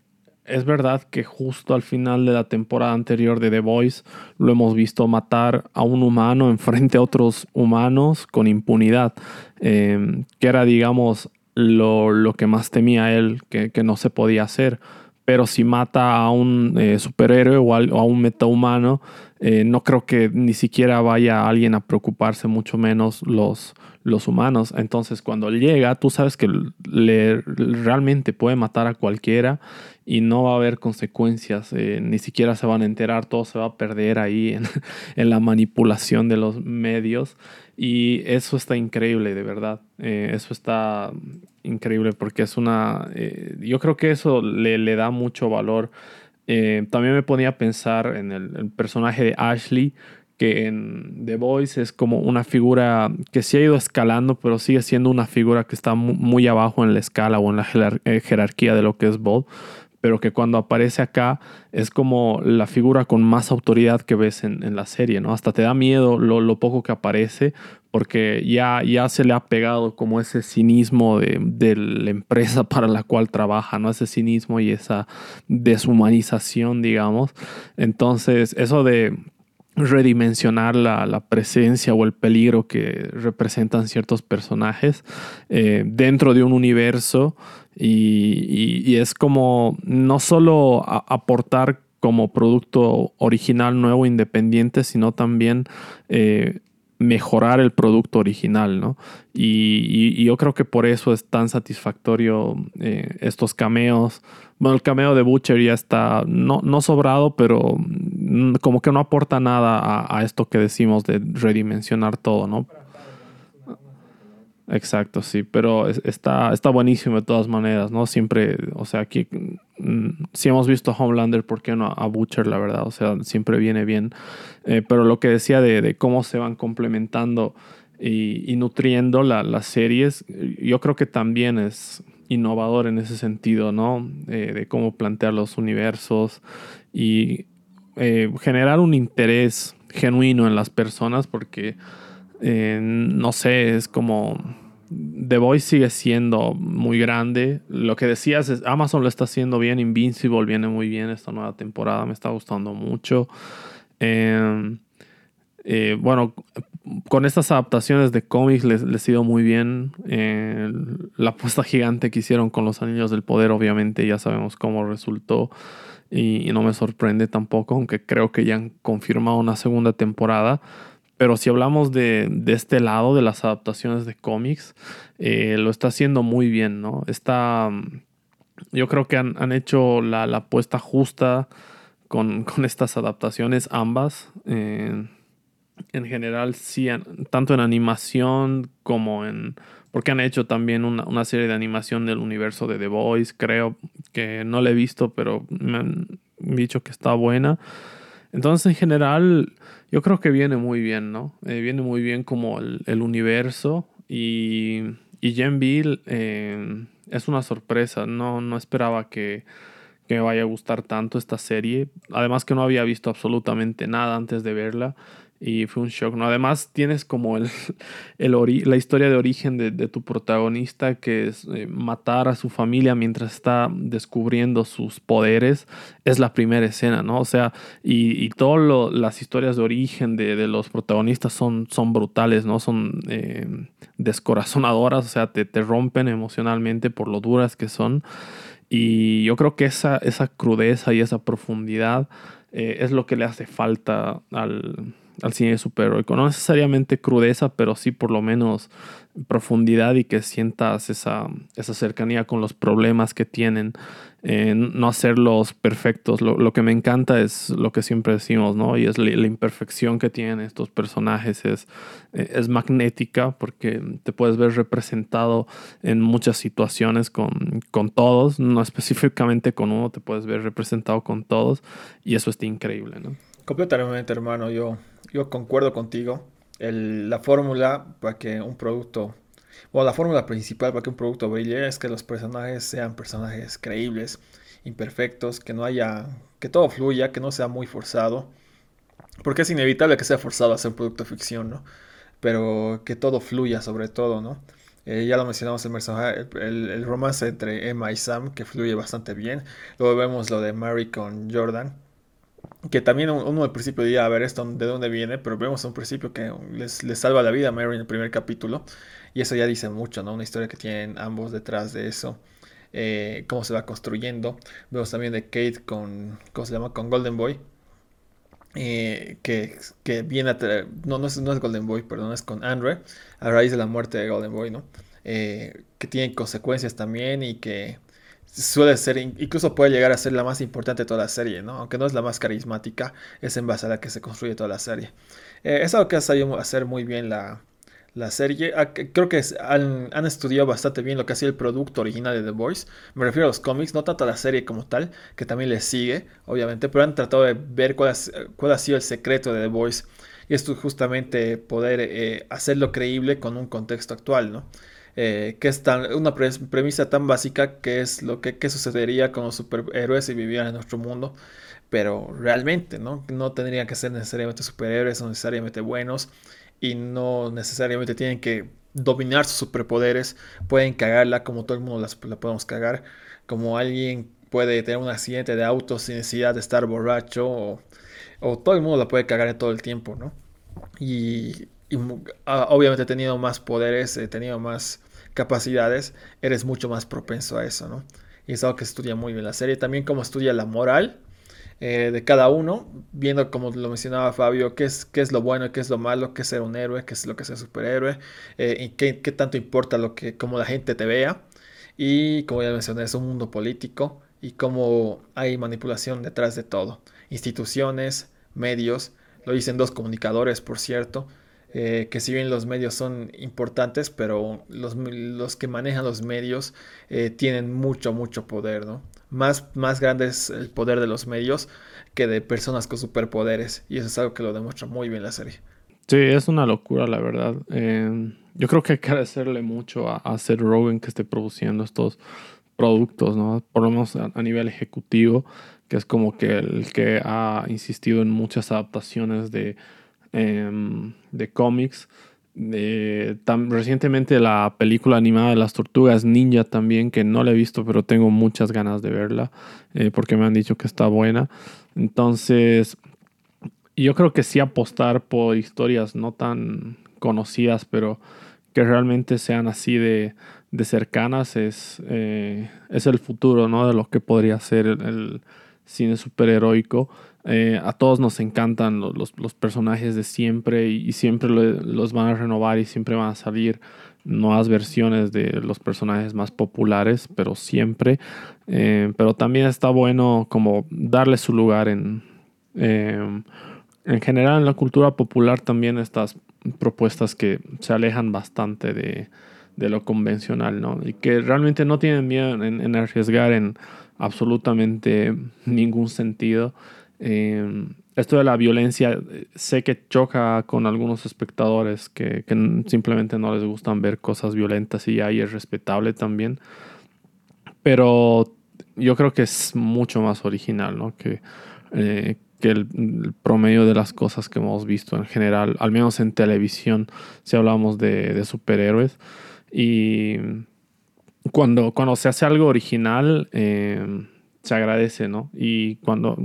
es verdad que justo al final de la temporada anterior de The Voice lo hemos visto matar a un humano enfrente a otros humanos con impunidad, em, que era, digamos, lo, que más temía él, que, no se podía hacer. Pero si mata a un eh, superhéroe o a, un metahumano, eh, no creo que ni siquiera vaya alguien a preocuparse, mucho menos los, los humanos. Entonces, cuando llega, tú sabes que le, realmente puede matar a cualquiera y no va a haber consecuencias, eh, ni siquiera se van a enterar, todo se va a perder ahí en, la manipulación de los medios. Y eso está increíble, de verdad. Eh, eso está increíble porque es una... Eh, yo creo que eso le, le da mucho valor. también me ponía a pensar en el personaje de Ashley que en The Voice es como una figura que sí ha ido escalando, pero sigue siendo una figura que está muy abajo en la escala o en la eh, jerarquía de lo que es Bob, pero que cuando aparece acá es como la figura con más autoridad que ves en, la serie, ¿no? Hasta te da miedo lo, poco que aparece, porque ya, ya se le ha pegado como ese cinismo de, de, la empresa para la cual trabaja, ¿no? Ese cinismo y esa deshumanización, digamos. Entonces, eso de redimensionar la, presencia o el peligro que representan ciertos personajes eh, dentro de un universo y, es como no solo aportar como producto original nuevo independiente sino también eh, mejorar el producto original, ¿no? Y, yo creo que por eso es tan satisfactorio eh, estos cameos. Bueno, el cameo de Butcher ya está, no, no sobrado, pero como que no aporta nada a, esto que decimos de redimensionar todo, ¿no? Exacto, sí, pero está, está buenísimo de todas maneras, ¿no? Siempre, o sea, aquí mm, si hemos visto a Homelander, ¿por qué no a Butcher, la verdad? O sea, siempre viene bien. Eh, pero lo que decía de, cómo se van complementando y, nutriendo las series, yo creo que también es innovador en ese sentido, ¿no? Eh, de cómo plantear los universos y eh, generar un interés genuino en las personas porque eh, no sé, es como The Voice sigue siendo muy grande. Lo que decías es Amazon lo está haciendo bien, Invincible viene muy bien esta nueva temporada, me está gustando mucho. Em, eh, bueno, con estas adaptaciones de cómics les, les ha muy bien. Eh, la apuesta gigante que hicieron con los Anillos del Poder, obviamente ya sabemos cómo resultó. y no me sorprende tampoco, aunque creo que ya han confirmado una segunda temporada. Pero si hablamos de, este lado de las adaptaciones de cómics, eh, lo está haciendo muy bien, ¿no? Está, yo creo que han, hecho la, apuesta justa con, estas adaptaciones, ambas. en general, sí, tanto en animación como en... Porque han hecho también una, una, serie de animación del universo de The Voice, creo que no la he visto, pero me han dicho que está buena. Entonces, en general, yo creo que viene muy bien, ¿no? Eh, viene muy bien como el, universo y, y Jen Bill eh, es una sorpresa. No, no esperaba que, que, me vaya a gustar tanto esta serie. Además que no había visto absolutamente nada antes de verla y fue un shock, ¿no? Además tienes como el, el la historia de origen de, de, tu protagonista que es eh, matar a su familia mientras está descubriendo sus poderes, es la primera escena, ¿no? O sea, y, y todas las historias de origen de, de, los protagonistas son, son brutales, ¿no? Son eh, descorazonadoras, o sea, te, te rompen emocionalmente por lo duras que son. Y yo creo que esa, esa crudeza y esa profundidad eh, es lo que le hace falta al al cine superheroico. No necesariamente crudeza, pero sí por lo menos profundidad y que sientas esa, esa cercanía con los problemas que tienen. Eh, no hacerlos perfectos. Lo, que me encanta es lo que siempre decimos, ¿no? Y es la, imperfección que tienen estos personajes. Es, eh, es magnética porque te puedes ver representado en muchas situaciones con, con todos, no específicamente con uno, te puedes ver representado con todos y eso está increíble. Completamente, hermano. Yo yo concuerdo contigo. la fórmula para que un producto, o la fórmula principal para que un producto brille es que los personajes sean personajes creíbles, imperfectos, que no haya, que todo fluya, que no sea muy forzado. Porque es inevitable que sea forzado hacer un producto de ficción, ¿no? Pero que todo fluya sobre todo, ¿no? Eh, ya lo mencionamos el, el, romance entre Emma y Sam, que fluye bastante bien. Luego vemos lo de Mary con Jordan, que también uno al principio diría, a ver, esto de dónde viene, pero vemos a un principio que les, salva la vida a Mary en el primer capítulo, y eso ya dice mucho, ¿no? Una historia que tienen ambos detrás de eso, eh, cómo se va construyendo. Vemos también de Kate con, ¿cómo se llama? Con Golden Boy, eh, que, que, viene a no, no es, no es Golden Boy, perdón, es con Andre, a raíz de la muerte de Golden Boy, ¿no? Eh, que tiene consecuencias también y que suele ser, incluso puede llegar a ser la más importante de toda la serie, ¿no? Aunque no es la más carismática, es en base a la que se construye toda la serie. Eh, es algo que ha sabido hacer muy bien la, serie. Ah, creo que han, estudiado bastante bien lo que ha sido el producto original de The Voice. Me refiero a los cómics, no tanto a la serie como tal, que también les sigue, obviamente, pero han tratado de ver cuál, ha sido el secreto de The Voice. Y esto justamente poder eh, hacerlo creíble con un contexto actual, ¿no? Eh, que es tan, una premisa tan básica que es lo que, sucedería con los superhéroes si vivieran en nuestro mundo, pero realmente, ¿no? No tendrían que ser necesariamente superhéroes o necesariamente buenos y no necesariamente tienen que dominar sus superpoderes, pueden cagarla como todo el mundo la podemos cagar, como alguien puede tener un accidente de auto sin necesidad de estar borracho o, todo el mundo la puede cagar todo el tiempo, ¿no? Y, y ah, obviamente teniendo más poderes, he tenido más capacidades, eres mucho más propenso a eso, ¿no? Y es algo que estudia muy bien la serie. También como estudia la moral eh, de cada uno, viendo como lo mencionaba Fabio, qué es, qué es lo bueno qué es lo malo, qué es ser un héroe, qué es lo que es ser superhéroe, eh, y qué, qué, tanto importa lo que, cómo la gente te vea. Y como ya mencioné, es un mundo político y cómo hay manipulación detrás de todo. Instituciones, medios, lo dicen dos comunicadores, por cierto, eh, que si bien los medios son importantes, pero los, los que manejan los medios eh, tienen mucho, mucho poder, ¿no? Más, más grande es el poder de los medios que de personas con superpoderes, y eso es algo que lo demuestra muy bien la serie. Sí, es una locura, la verdad. Eh, yo creo que hay que agradecerle mucho a, a Seth Rogen que esté produciendo estos productos, ¿no? Por lo menos a, nivel ejecutivo, que es como que el que ha insistido en muchas adaptaciones de, em, de cómics. De, recientemente la película animada de las tortugas ninja también, que no la he visto, pero tengo muchas ganas de verla, eh, porque me han dicho que está buena. Entonces, yo creo que sí apostar por historias no tan conocidas, pero que realmente sean así de, de cercanas es, eh, es el futuro ¿no? de lo que podría ser el, cine superheroico. Eh, a todos nos encantan los, los, personajes de siempre y, siempre los van a renovar y siempre van a salir nuevas versiones de los personajes más populares, pero siempre. Eh, pero también está bueno como darle su lugar en... en general en la cultura popular también estas propuestas que se alejan bastante de, de lo convencional, ¿no? Y que realmente no tienen miedo en, arriesgar en absolutamente ningún sentido. Eh, esto de la violencia, sé que choca con algunos espectadores que, simplemente no les gustan ver cosas violentas y ahí es respetable también. Pero yo creo que es mucho más original, ¿no? Que, eh, que el, promedio de las cosas que hemos visto en general, al menos en televisión, si hablamos de, de superhéroes. Y cuando, cuando se hace algo original, eh, se agradece, ¿no? Y cuando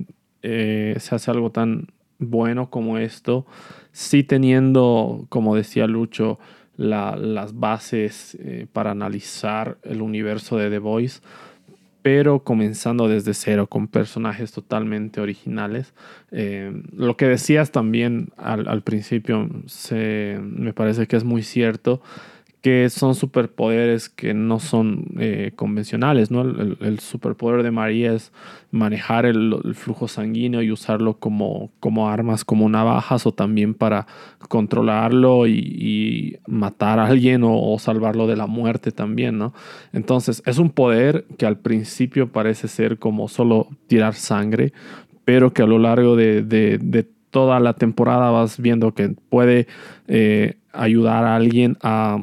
eh, se hace algo tan bueno como esto, sí teniendo, como decía Lucho, las bases eh, para analizar el universo de The Voice, pero comenzando desde cero con personajes totalmente originales. lo que decías también al, principio me parece que es muy cierto que son superpoderes que no son eh, convencionales, ¿no? El, superpoder de María es manejar el, flujo sanguíneo y usarlo como, como armas, como navajas o también para controlarlo y, matar a alguien o, salvarlo de la muerte también, ¿no? Entonces es un poder que al principio parece ser como solo tirar sangre, pero que a lo largo de, toda la temporada vas viendo que puede eh, ayudar a alguien a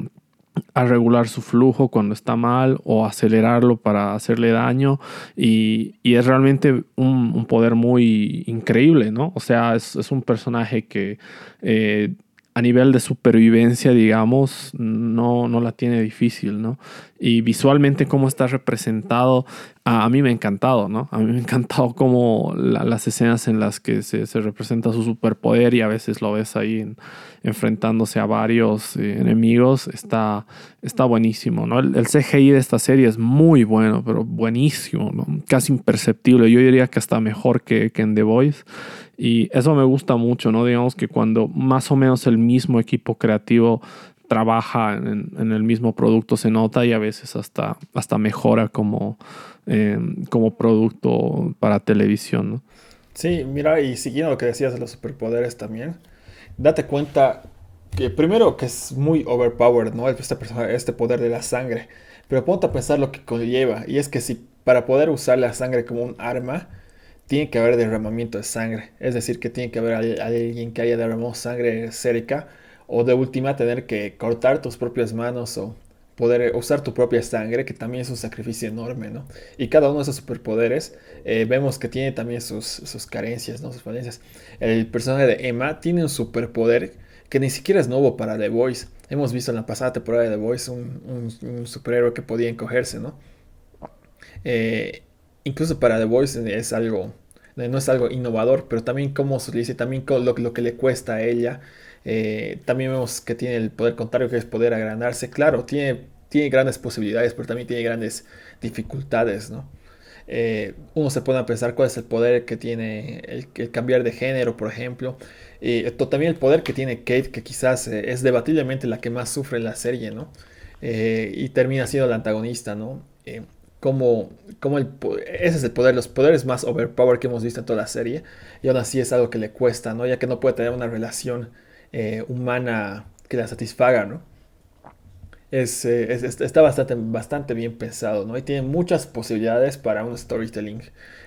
a regular su flujo cuando está mal o acelerarlo para hacerle daño y, es realmente un, poder muy increíble, ¿no? O sea, es, un personaje que eh, a nivel de supervivencia, digamos, no, no la tiene difícil, ¿no? Y visualmente cómo está representado, a, mí me ha encantado, ¿no? A mí me ha encantado como las escenas en las que se, representa su superpoder y a veces lo ves ahí enfrentándose a varios eh, enemigos, está, está buenísimo, ¿no? El, CGI de esta serie es muy bueno, pero buenísimo, ¿no? Casi imperceptible, yo diría que hasta mejor que, que en The Voice. Y eso me gusta mucho, ¿no? Digamos que cuando más o menos el mismo equipo creativo trabaja en, el mismo producto se nota y a veces hasta, hasta mejora como, eh, como producto para televisión, ¿no? Sí, mira, y siguiendo lo que decías de los superpoderes también, date cuenta que primero que es muy overpowered, ¿no? Este, este poder de la sangre. Pero ponte a pensar lo que conlleva. Y es que si para poder usar la sangre como un arma, tiene que haber derramamiento de sangre. Es decir, que tiene que haber alguien que haya derramado sangre cerca. O de última, tener que cortar tus propias manos o poder usar tu propia sangre, que también es un sacrificio enorme, ¿no? Y cada uno de esos superpoderes eh, vemos que tiene también sus, carencias, ¿no? Sus falencias. El personaje de Emma tiene un superpoder que ni siquiera es nuevo para The Voice. Hemos visto en la pasada temporada de The Voice un, un superhéroe que podía encogerse, ¿no? Eh, incluso para The Voice es algo, no es algo innovador, pero también como se dice, también lo, lo que le cuesta a ella. Eh, también vemos que tiene el poder contrario, que es poder agrandarse. Claro, tiene, tiene grandes posibilidades, pero también tiene grandes dificultades, ¿no? Eh, uno se pone a pensar cuál es el poder que tiene el, cambiar de género, por ejemplo. y también el poder que tiene Kate, que quizás eh, es debatiblemente la que más sufre en la serie, ¿no? y termina siendo la antagonista, ¿no? como, como ese es el poder, los poderes más overpower que hemos visto en toda la serie, y aún así es algo que le cuesta, ¿no? Ya que no puede tener una relación eh, humana que la satisfaga, ¿no? Es, eh, está bastante, bastante bien pensado, ¿no? Y tiene muchas posibilidades para un storytelling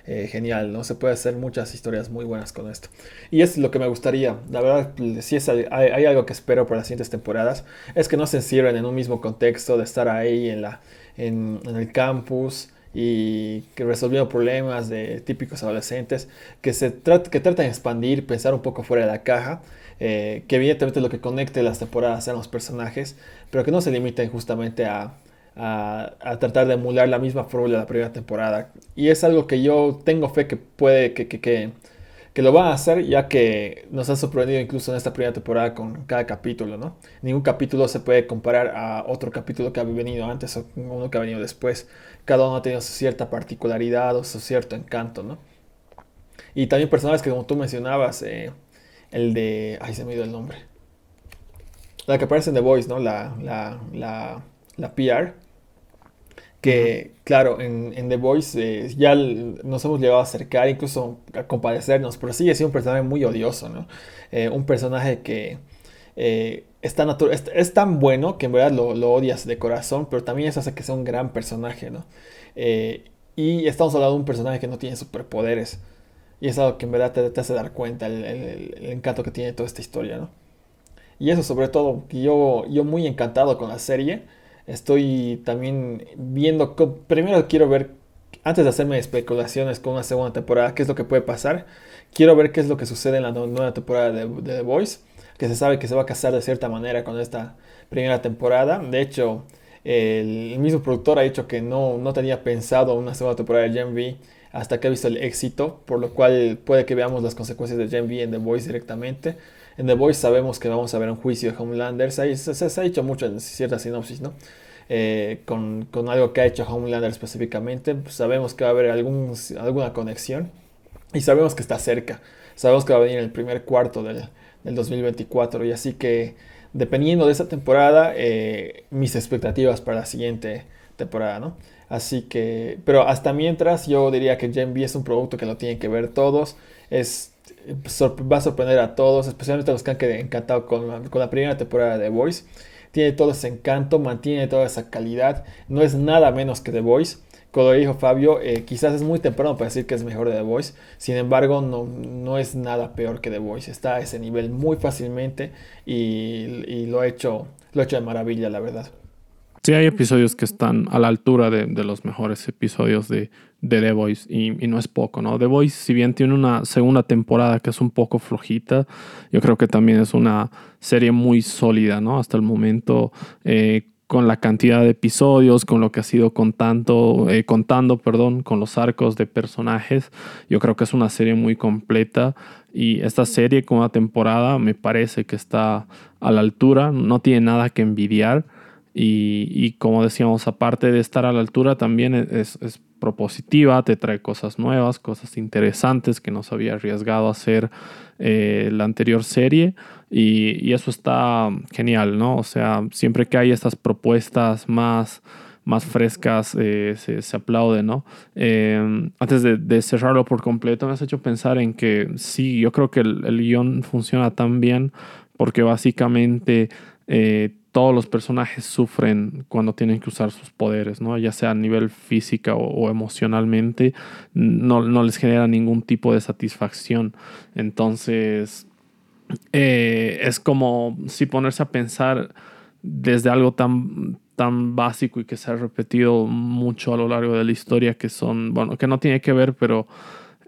eh, genial, ¿no? Se puede hacer muchas historias muy buenas con esto. Y es lo que me gustaría, la verdad, si es, hay, algo que espero por las siguientes temporadas, es que no se encierren en un mismo contexto de estar ahí en, la, en, el campus, y que resolviendo problemas de típicos adolescentes, que, se que tratan de expandir, pensar un poco fuera de la caja, eh, que evidentemente lo que conecte las temporadas sean los personajes, pero que no se limiten justamente a, a, tratar de emular la misma fórmula de la primera temporada. Y es algo que yo tengo fe que puede, que, que, que, que lo van a hacer, ya que nos ha sorprendido incluso en esta primera temporada con cada capítulo, ¿no? Ningún capítulo se puede comparar a otro capítulo que ha venido antes o uno que ha venido después cada uno ha tenido su cierta particularidad o su cierto encanto, ¿no? Y también personajes que como tú mencionabas, eh, el de... Ay, se me dio el nombre. La que aparece en The Voice, ¿no? La, la, la, la PR. Que, claro, en, en The Voice eh, ya nos hemos llegado a acercar, incluso a compadecernos, pero sigue siendo un personaje muy odioso, ¿no? Eh, un personaje que es tan, es, tan bueno que en verdad lo, lo, odias de corazón, pero también eso hace que sea un gran personaje, ¿no? Eh, y estamos hablando de un personaje que no tiene superpoderes. Y es algo que en verdad te, hace dar cuenta el, encanto que tiene toda esta historia, ¿no? Y eso sobre todo, yo, yo muy encantado con la serie. Estoy también viendo, primero quiero ver, antes de hacerme especulaciones con una segunda temporada, qué es lo que puede pasar. Quiero ver qué es lo que sucede en la nueva temporada de, de The Voice que se sabe que se va a casar de cierta manera con esta primera temporada. De hecho, el, mismo productor ha dicho que no, no tenía pensado una segunda temporada de Gen V hasta que ha visto el éxito, por lo cual puede que veamos las consecuencias de Gen V en The Voice directamente. En The Voice sabemos que vamos a ver un juicio de Homelander, se, se, ha dicho mucho en cierta sinopsis, ¿no? Eh, con, con, algo que ha hecho Homelander específicamente, pues sabemos que va a haber algún, alguna conexión y sabemos que está cerca, sabemos que va a venir en el primer cuarto del, del 2024. Y así que dependiendo de esa temporada, eh, mis expectativas para la siguiente temporada, ¿no? Así que, pero hasta mientras yo diría que Gen V es un producto que lo tienen que ver todos. Es, va a sorprender a todos, especialmente a los que han quedado encantados con, con la primera temporada de The Voice. Tiene todo ese encanto, mantiene toda esa calidad. No es nada menos que The Voice. Como dijo Fabio, eh, quizás es muy temprano para decir que es mejor de The Voice. Sin embargo, no, es nada peor que The Voice. Está a ese nivel muy fácilmente y, lo, ha hecho, lo hecho de maravilla, la verdad. Sí, hay episodios que están a la altura de, los mejores episodios de, de The Voice y, no es poco, ¿no? The Voice, si bien tiene una segunda temporada que es un poco flojita, yo creo que también es una serie muy sólida, ¿no? Hasta el momento, eh, con la cantidad de episodios, con lo que ha sido contando, eh, contando, perdón, con los arcos de personajes. Yo creo que es una serie muy completa y esta serie con una temporada me parece que está a la altura, no tiene nada que envidiar y, como decíamos, aparte de estar a la altura, también es, es, propositiva, te trae cosas nuevas, cosas interesantes que no se había arriesgado a hacer eh, la anterior serie. Y, eso está genial, ¿no? O sea, siempre que hay estas propuestas más, más frescas, eh, se, se, aplaude, ¿no? Eh, antes de, cerrarlo por completo, me has hecho pensar en que sí, yo creo que el, el guion funciona tan bien porque básicamente todos los personajes sufren cuando tienen que usar sus poderes, ¿no? Ya sea a nivel física o, emocionalmente, no, no, les genera ningún tipo de satisfacción. Entonces, eh, es como si ponerse a pensar desde algo tan, tan básico y que se ha repetido mucho a lo largo de la historia, que son, bueno, que no tiene que ver, pero...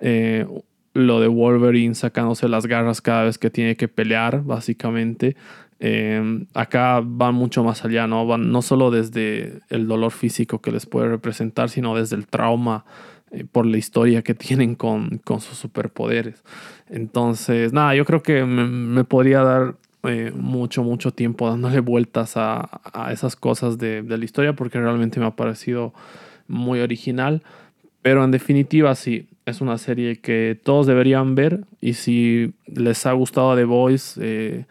Eh, lo de Wolverine sacándose las garras cada vez que tiene que pelear, básicamente, Em, acá van mucho más allá, ¿no? Van no solo desde el dolor físico que les puede representar, sino desde el trauma eh, por la historia que tienen con, con, sus superpoderes. Entonces, nada, yo creo que me, podría dar eh, mucho, mucho tiempo dándole vueltas a, a esas cosas de, de, la historia porque realmente me ha parecido muy original. Pero en definitiva, sí, es una serie que todos deberían ver y si les ha gustado The Voice, eh,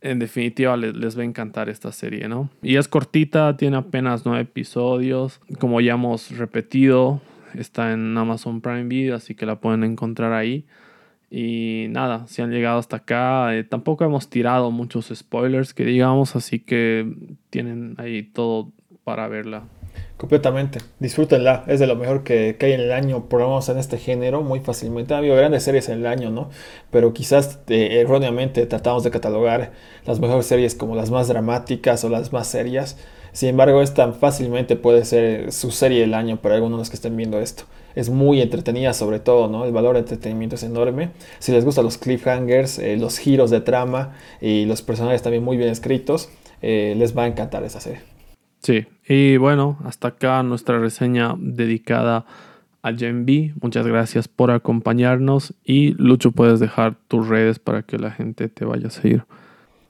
en definitiva les, va a encantar esta serie, ¿no? Y es cortita, tiene apenas nueve episodios, como ya hemos repetido, está en Amazon Prime Video, así que la pueden encontrar ahí. Y nada, si han llegado hasta acá, eh, tampoco hemos tirado muchos spoilers que digamos, así que tienen ahí todo para verla. Completamente, disfrútenla, es de lo mejor que, hay en el año, por lo menos en este género, muy fácilmente. Ha habido grandes series en el año, ¿no? Pero quizás eh, erróneamente tratamos de catalogar las mejores series como las más dramáticas o las más serias. Sin embargo, esta fácilmente puede ser su serie del año para algunos de los que estén viendo esto. Es muy entretenida sobre todo, ¿no? El valor de entretenimiento es enorme. Si les gustan los cliffhangers, eh, los giros de trama y los personajes también muy bien escritos, eh, les va a encantar esa serie. Sí, y bueno, hasta acá nuestra reseña dedicada a Gen B. Muchas gracias por acompañarnos y Lucho puedes dejar tus redes para que la gente te vaya a seguir.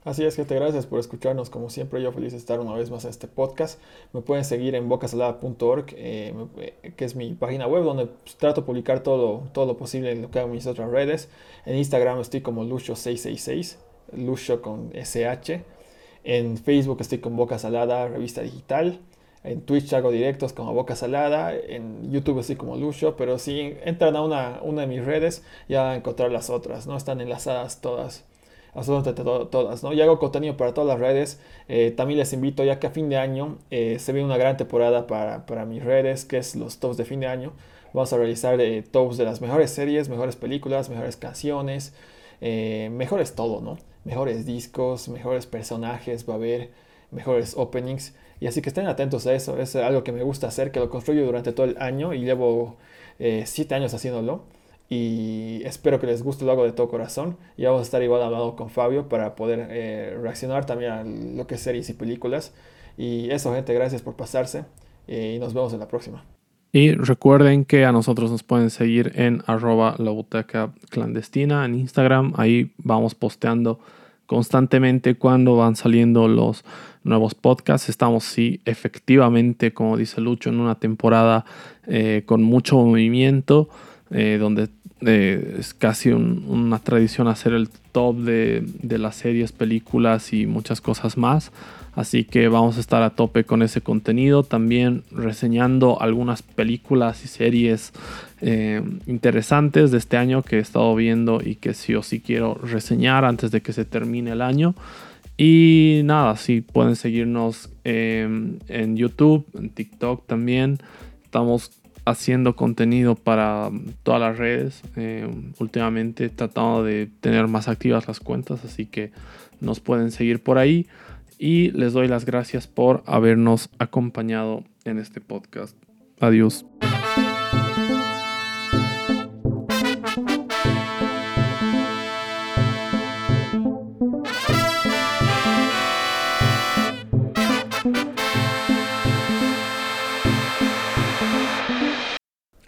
Así es, gente, gracias por escucharnos. Como siempre, yo feliz de estar una vez más en este podcast. Me pueden seguir en bocasalada.org, eh, que es mi página web donde pues, trato de publicar todo, todo lo posible en lo que hago en mis otras redes. En Instagram estoy como Lucho666, Lucho con SH. En Facebook estoy con Boca Salada, revista digital. En Twitch hago directos como Boca Salada. En YouTube estoy como Lucio. Pero si entran a una, una de mis redes, ya van a encontrar las otras. ¿no? Están enlazadas todas. Absolutamente todas. ¿no? Y hago contenido para todas las redes. Eh, también les invito, ya que a fin de año eh, se viene una gran temporada para, para, mis redes, que es los tops de fin de año. Vamos a realizar eh, tops de las mejores series, mejores películas, mejores canciones, mejores todo, ¿no? mejores discos, mejores personajes, va a haber mejores openings. Y así que estén atentos a eso. Es algo que me gusta hacer, que lo construyo durante todo el año y llevo 7 eh, años haciéndolo. Y espero que les guste, lo hago de todo corazón. Y vamos a estar igual hablando con Fabio para poder eh, reaccionar también a lo que es series y películas. Y eso, gente, gracias por pasarse. Eh, y nos vemos en la próxima. Y recuerden que a nosotros nos pueden seguir en arroba la clandestina en Instagram. Ahí vamos posteando constantemente cuando van saliendo los nuevos podcasts. Estamos, sí, efectivamente, como dice Lucho, en una temporada eh, con mucho movimiento, eh, donde eh, es casi una tradición hacer el top de las series, películas y muchas cosas más. Así que vamos a estar a tope con ese contenido. También reseñando algunas películas y series eh, interesantes de este año que he estado viendo y que sí o sí quiero reseñar antes de que se termine el año. Y nada, sí pueden seguirnos em, en YouTube, en TikTok también. Estamos haciendo contenido para todas las redes. Em, últimamente tratando de tener más activas las cuentas, así que nos pueden seguir por ahí y les doy las gracias por habernos acompañado en este podcast. Adiós.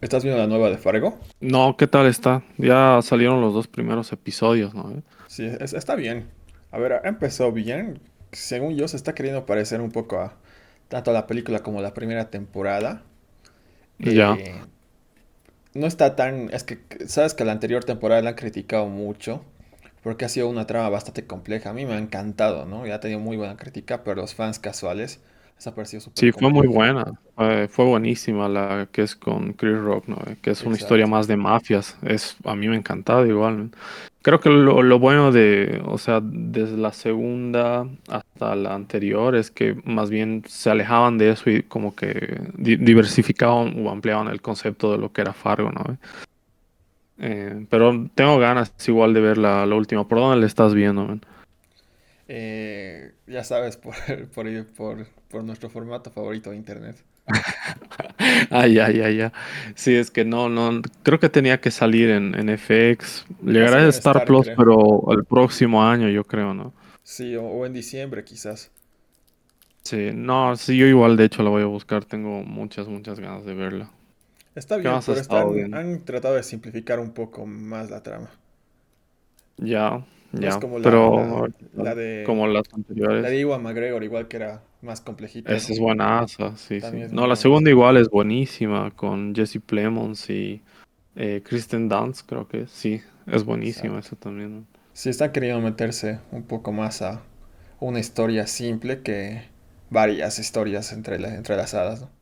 ¿Estás viendo la nueva de Fargo? No, ¿qué tal está? Ya salieron los dos primeros episodios, ¿no? Sí, está bien. A ver, empezó bien según yo, se está queriendo parecer un poco a tanto a la película como a la primera temporada. Ya. Eh, no está tan. Es que, sabes que la anterior temporada la han criticado mucho. Porque ha sido una trama bastante compleja. A mí me ha encantado, ¿no? Ya ha tenido muy buena crítica, pero los fans casuales Sí, fue muy buena. fue buenísima la que es con Chris Rock, ¿no? Que es una historia más de mafias. Es, a mí me ha encantado igual. Creo que lo, bueno de, o sea, desde la segunda hasta la anterior es que más bien se alejaban de eso y como que diversificaban o ampliaban el concepto de lo que era Fargo, ¿no? Eh, pero tengo ganas igual de ver la, la última. ¿Por dónde le estás viendo, man? Eh, ya sabes, por, por, por, por, nuestro formato favorito de internet. ay, ay, ay, ay. Sí, es que no, no, creo que tenía que salir en, en FX. Llegará a Star, Plus, pero el próximo año, yo creo, ¿no? Sí, o, en diciembre quizás. Sí, no, sí, yo igual de hecho la voy a buscar, tengo muchas, muchas ganas de verla. Está bien, pero han tratado de simplificar un poco más la trama. Ya, ya, pero la, de, como las anteriores. La de Iwan McGregor, igual que era más complejita. Esa es buena, sí, sí. No, la segunda igual es buenísima, con Jesse Plemons y eh, Kristen Dunst, creo que sí, es buenísima esa también. Sí, está queriendo meterse un poco más a una historia simple que varias historias entre, entrelazadas, ¿no?